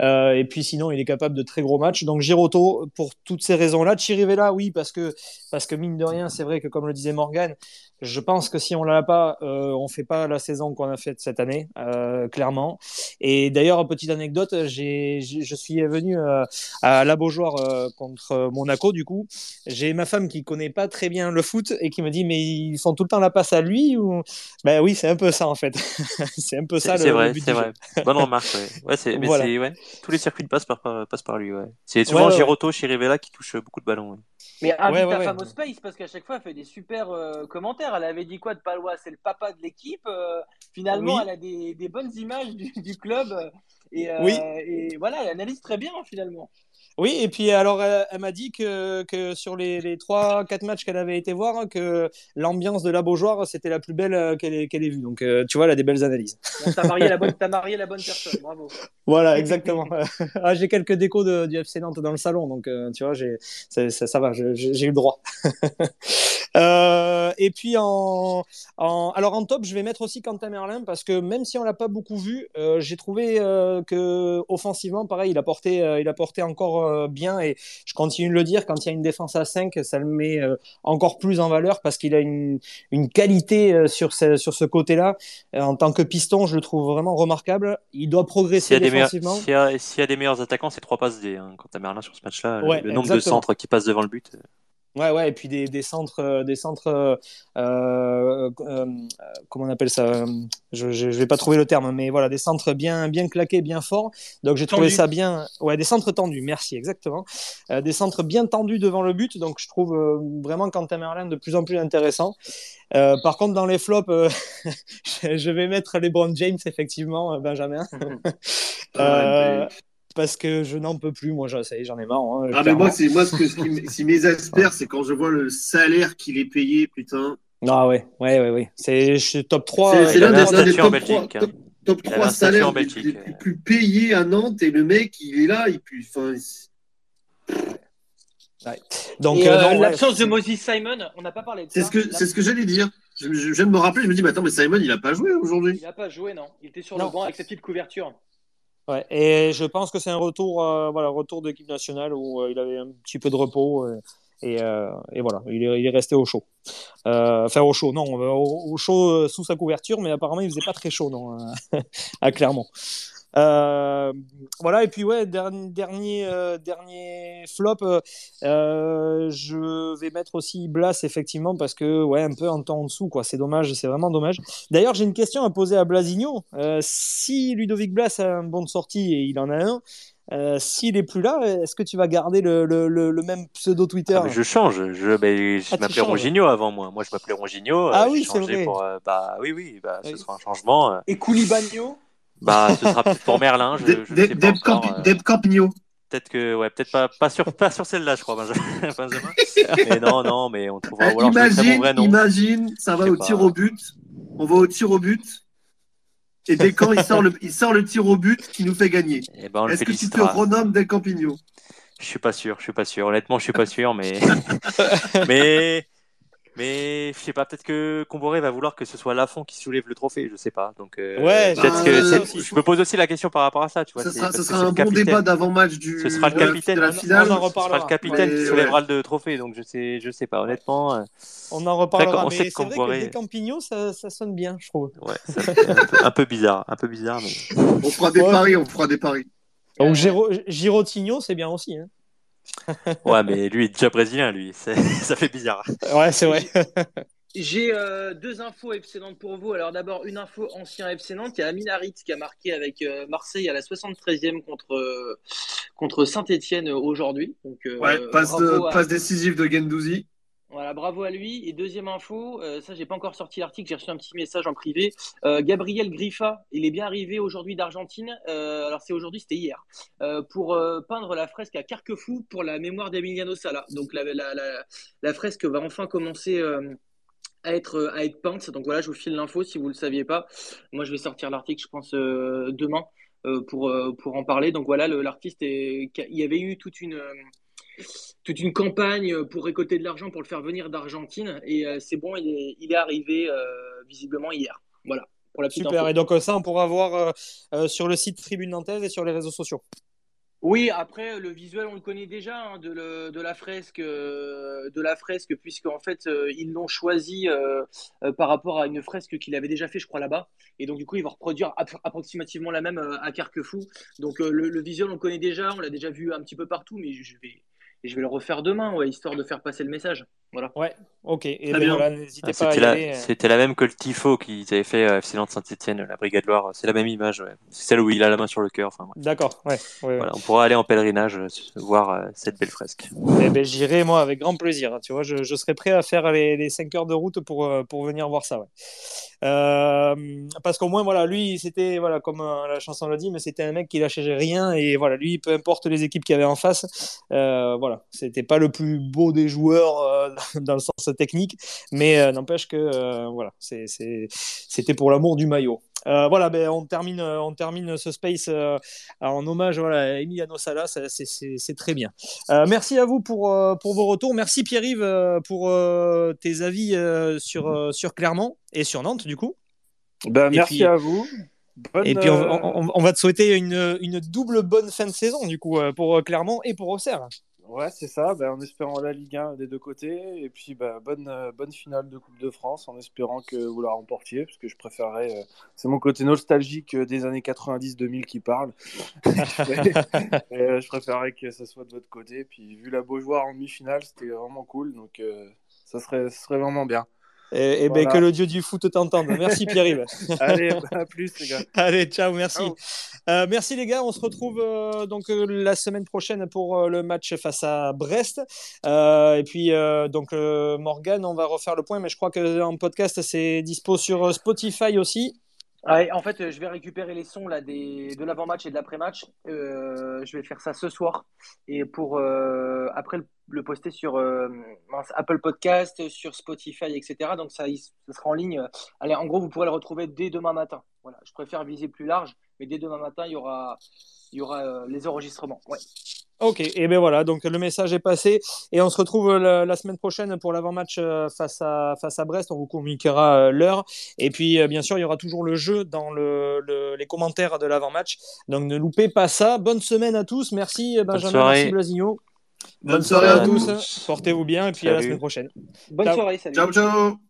Et puis sinon, il est capable de très gros matchs. Donc Giroto, pour toutes ces raisons-là. Chirivella, oui, parce que parce que mine de rien, c'est vrai que comme le disait Morgan, je pense que si on l'a pas, euh, on fait pas la saison qu'on a faite cette année, euh, clairement. Et d'ailleurs, petite anecdote, j'ai, je suis venu euh, à la Beaujoire euh, contre Monaco, du coup. J'ai ma femme qui connaît pas très bien le foot et qui me dit, mais ils font tout le temps la passe à lui ou? Ben oui, c'est un peu ça en fait. c'est un peu ça C'est le, vrai, c'est vrai. Bonne remarque, ouais. Ouais, c'est, mais Voilà. ouais. Tous les circuits passent par, par- passent par lui, ouais. C'est souvent ouais, Giroto, Chirivella qui touche beaucoup de ballons. Mais invite Ouais, ouais, ta ouais. femme au space parce qu'à chaque fois elle fait des super euh, commentaires. Elle avait dit quoi de Palois C'est le papa de l'équipe. euh, finalement, Oui. elle a des, des bonnes images du, du club. euh, et, euh, Oui. et voilà, elle analyse très bien finalement. Oui, et puis alors elle, elle m'a dit que, que sur les, les 3-4 matchs qu'elle avait été voir, que l'ambiance de la Beaujoire, c'était la plus belle euh, qu'elle ait, qu'elle ait vue. Donc euh, tu vois, elle a des belles analyses. Bon, t'as marié la bonne, t'as marié la bonne personne. Bravo. Voilà, exactement. ah, j'ai quelques décos de, du FC Nantes dans le salon, donc euh, tu vois, ça, ça, va, j'ai eu le droit. Euh, et puis en, en, alors en top, je vais mettre aussi Quentin Merlin parce que même si on l'a pas beaucoup vu, euh, j'ai trouvé euh, que offensivement, pareil, il a porté, euh, il a porté encore bien et je continue de le dire, quand il y a une défense à 5, ça le met encore plus en valeur parce qu'il a une, une qualité sur ce, sur ce côté-là. En tant que piston, je le trouve vraiment remarquable. Il doit S'il y, progresser a meilleurs, défensivement. s'il, y a, s'il y a des meilleurs attaquants, c'est trois passes D. Hein, quand t'as Merlin sur ce match-là, Ouais, le nombre de centres qui passent devant le but. Ouais, ouais, et puis des, des centres, euh, des centres, euh, euh, euh, comment on appelle ça Je je je vais pas trouver le terme, mais voilà, des centres bien, bien claqués, bien forts. Donc j'ai trouvé ça bien. Ouais, des centres tendus. Merci, exactement. Des centres bien tendus devant le but. Donc je trouve vraiment Quentin Merlin de plus en plus intéressant. Par contre, dans les flops, je vais mettre LeBron James effectivement, Benjamin, mais- parce que je n'en peux plus. Moi, ça y est, j'en ai marre. hein, Ah, mais moi, c'est moi ce, que, ce qui, m'exaspère, c'est quand je vois le salaire qu'il est payé, putain. Ah ouais, ouais, ouais, ouais. C'est top 3. C'est l'un des, top 3, Belgique, hein. top, top Il avait 3 un statut salaires en les, plus payés à Nantes et le mec, il est là, il peut. Enfin, Donc, euh, euh, ouais, l'absence de Moses Simon, on n'a pas parlé de c'est ça. c'est ce que j'allais dire. Je, je- je viens de me rappeler, je me dis, mais attends, mais Simon, il a pas joué aujourd'hui. Il n'a pas joué, non. Il était sur Non. le banc avec sa petite couverture. Et je pense que c'est un retour, euh, voilà, retour d'équipe nationale où euh, il avait un petit peu de repos euh, et, voilà, il est, resté au chaud. Enfin, au chaud, non, au, au chaud sous sa couverture, mais apparemment il faisait pas très chaud, non, à Clermont. Euh, voilà, et puis ouais, dernier, dernier, euh, dernier flop, euh, je vais mettre aussi Blas, effectivement, parce que, ouais, un peu en temps en dessous, quoi. C'est dommage, c'est vraiment dommage. D'ailleurs, j'ai une question à poser à Blasigno. Euh, si Ludovic Blas a un bon de sortie, et il en a un, euh, s'il est plus là, est-ce que tu vas garder le, le, le, le même pseudo Twitter? Ah, mais je change. Je, ben, je Ah, m'appelais. Ronginho avant moi. Moi, je m'appelais Ronginho. Ah oui, c'est vrai. Pour, euh, bah oui, oui. Bah, Oui. ce sera un changement. Et Koulibaly, Bah, ce sera peut-être pour Merlin. Je, Deb je sais pas Deb encore, Camp- euh. Deb Campigno. Peut-être que, ouais, peut-être pas, pas sur, pas sur celle-là, je crois, Benjamin. Mais non, non, mais on trouvera. Ou alors, imagine, vrai nom. imagine, ça va sais au pas. tir au but. On va au tir au but. Et dès quand il sort le, il sort le tir au but qui nous fait gagner. Eh ben, Est-ce que tu te renommes Del Campigno? Je suis pas sûr, je suis pas sûr. Honnêtement, je suis pas sûr, mais mais mais je sais pas. Peut-être que Comboré va vouloir que ce soit Lafont qui soulève le trophée. Je sais pas. Donc euh, Ouais, peut-être bah, que euh, je me pose aussi la question par rapport à ça. Tu vois, Ce c'est sera, un le bon capitaine. débat d'avant-match du Ce sera le de la- capitaine. de la On en finale. reparle. Ce sera le reparlera. capitaine qui ouais. soulèvera le trophée. Donc je sais, je sais pas. Honnêtement, euh, On en reparlera, on sait mais que c'est vrai que des Campignons, ça, ça sonne bien, je trouve. ouais, ça un peu, un peu bizarre, un peu bizarre. Mais... On fera des Ouais. paris, on fera des paris. Donc Giro, Girotigno, c'est bien aussi. Hein. Ouais, mais lui est déjà brésilien, lui. C'est- Ça fait bizarre. Ouais, c'est vrai. J'ai euh, deux infos FC Nantes pour vous. Alors d'abord, une info ancien FC Nantes. Il y a Amin Harit qui a marqué avec euh, Marseille à la 73e contre, euh, contre Saint-Etienne aujourd'hui. Donc, euh, Ouais, passe, de, bravo à- passe décisive de Gendouzi. Voilà, bravo à lui. Et deuxième info, euh, ça j'ai pas encore sorti l'article, j'ai reçu un petit message en privé. Euh, Gabriel Griffa, il est bien arrivé aujourd'hui d'Argentine. Euh, alors c'est aujourd'hui, c'était hier, euh, pour peindre la fresque à Carquefou pour la mémoire d'Emiliano Sala. Donc la, la, fresque va enfin commencer. à être, à être peinte. Donc voilà, je vous file l'info si vous ne le saviez pas. Moi, je vais sortir l'article, je pense, demain pour, pour en parler. Donc voilà, l'artiste, il y avait eu toute une, toute une campagne pour récolter de l'argent pour le faire venir d'Argentine. Et euh, c'est bon, il est, il est arrivé euh, visiblement hier. Voilà, pour la petite Super. info. Et donc, euh, ça, on pourra voir sur le site Tribune Nantaise et sur les réseaux sociaux. Oui, après le visuel, on le connaît déjà hein, de, le- de la fresque, euh, de la fresque, puisque en fait euh, ils l'ont choisi euh, par rapport à une fresque qu'il avait déjà fait, je crois là-bas, et donc du coup ils vont reproduire appro- approximativement la même à Carquefou. Donc le, le visuel, on le connaît déjà, on l'a déjà vu un petit peu partout, mais je vais, je vais le refaire demain, ouais, histoire de faire passer le message. Voilà. Ouais, ok. Et ben voilà, n'hésitez Ah, pas à y C'était la, aller. euh. c'était la même que le tifo qu'ils avaient fait euh, FC Nantes Saint-Etienne, la Brigade Loire. C'est la même image. ouais. C'est celle où il a la main sur le cœur. Enfin, ouais. D'accord, ouais. ouais, ouais. Voilà, on pourra aller en pèlerinage euh, voir euh, cette belle fresque. Eh ben, j'irai moi avec grand plaisir. hein. Tu vois, je, je serais prêt à faire les, les 5 heures de route pour, pour venir voir ça. Ouais. Euh, parce qu'au moins, voilà, lui, c'était, voilà, comme euh, la chanson le dit, mais c'était un mec qui lâchait rien. Et voilà, lui, peu importe les équipes qu'il y avait en face, euh, voilà, c'était pas le plus beau des joueurs euh, dans le sens technique, mais euh, n'empêche que, euh, voilà, c'était pour l'amour du maillot. Euh, voilà, ben, on, termine, on termine ce space euh, en hommage voilà, à Emiliano Sala, c'est, très bien. Euh, merci à vous pour, pour vos retours. Merci Pierre-Yves pour tes avis sur, sur Clermont et sur Nantes, du coup. Ben, merci puis- à vous. Bonne, Et puis, on, on- on va te souhaiter une, une double bonne fin de saison, du coup, pour Clermont et pour Auxerre. Ouais, c'est ça, ben, en espérant la Ligue 1 des deux côtés. Et puis, bonne, euh, bonne finale de Coupe de France, en espérant que vous la remportiez, parce que je préférerais. euh, c'est mon côté nostalgique euh, des années 90-2000 qui parle. Je préférerais que ça soit de votre côté. Puis, vu la Beaujoire en demi-finale, c'était vraiment cool. Donc, ça, serait, ça serait vraiment bien. Et, et ben, que le dieu du foot t'entende. Merci Pierre-Yves. Allez, à plus, les gars. Allez, ciao, merci. Ciao. Euh, merci les gars, on se retrouve euh, donc euh, la semaine prochaine pour euh, le match face à Brest. Et puis donc Morgan, on va refaire le point, mais je crois que en podcast c'est dispo sur Spotify aussi. Ouais, en fait, euh, je vais récupérer les sons là, des, de l'avant-match et de l'après-match. Euh, je vais faire ça ce soir. Et pour euh, après le, poster sur Apple Podcast, sur Spotify, etc. Donc ça, sera en ligne. Allez, en gros, vous pourrez le retrouver dès demain matin. Voilà, je préfère viser plus large, mais dès demain matin, il y aura, il y aura les enregistrements. Ok, et ben voilà, donc le message est passé et on se retrouve la, la semaine prochaine pour l'avant-match euh, face à, face à Brest. On vous communiquera euh, l'heure. Et puis, euh, bien sûr, il y aura toujours le jeu dans le, le- les commentaires de l'avant-match. Donc ne loupez pas ça. Bonne semaine à tous. Merci Benjamin, merci Blasigno. Bonne, Bonne soirée soirée à à tous. tous. Portez-vous bien et puis à la semaine prochaine. Bonne Ciao. soirée, salut. Ciao, ciao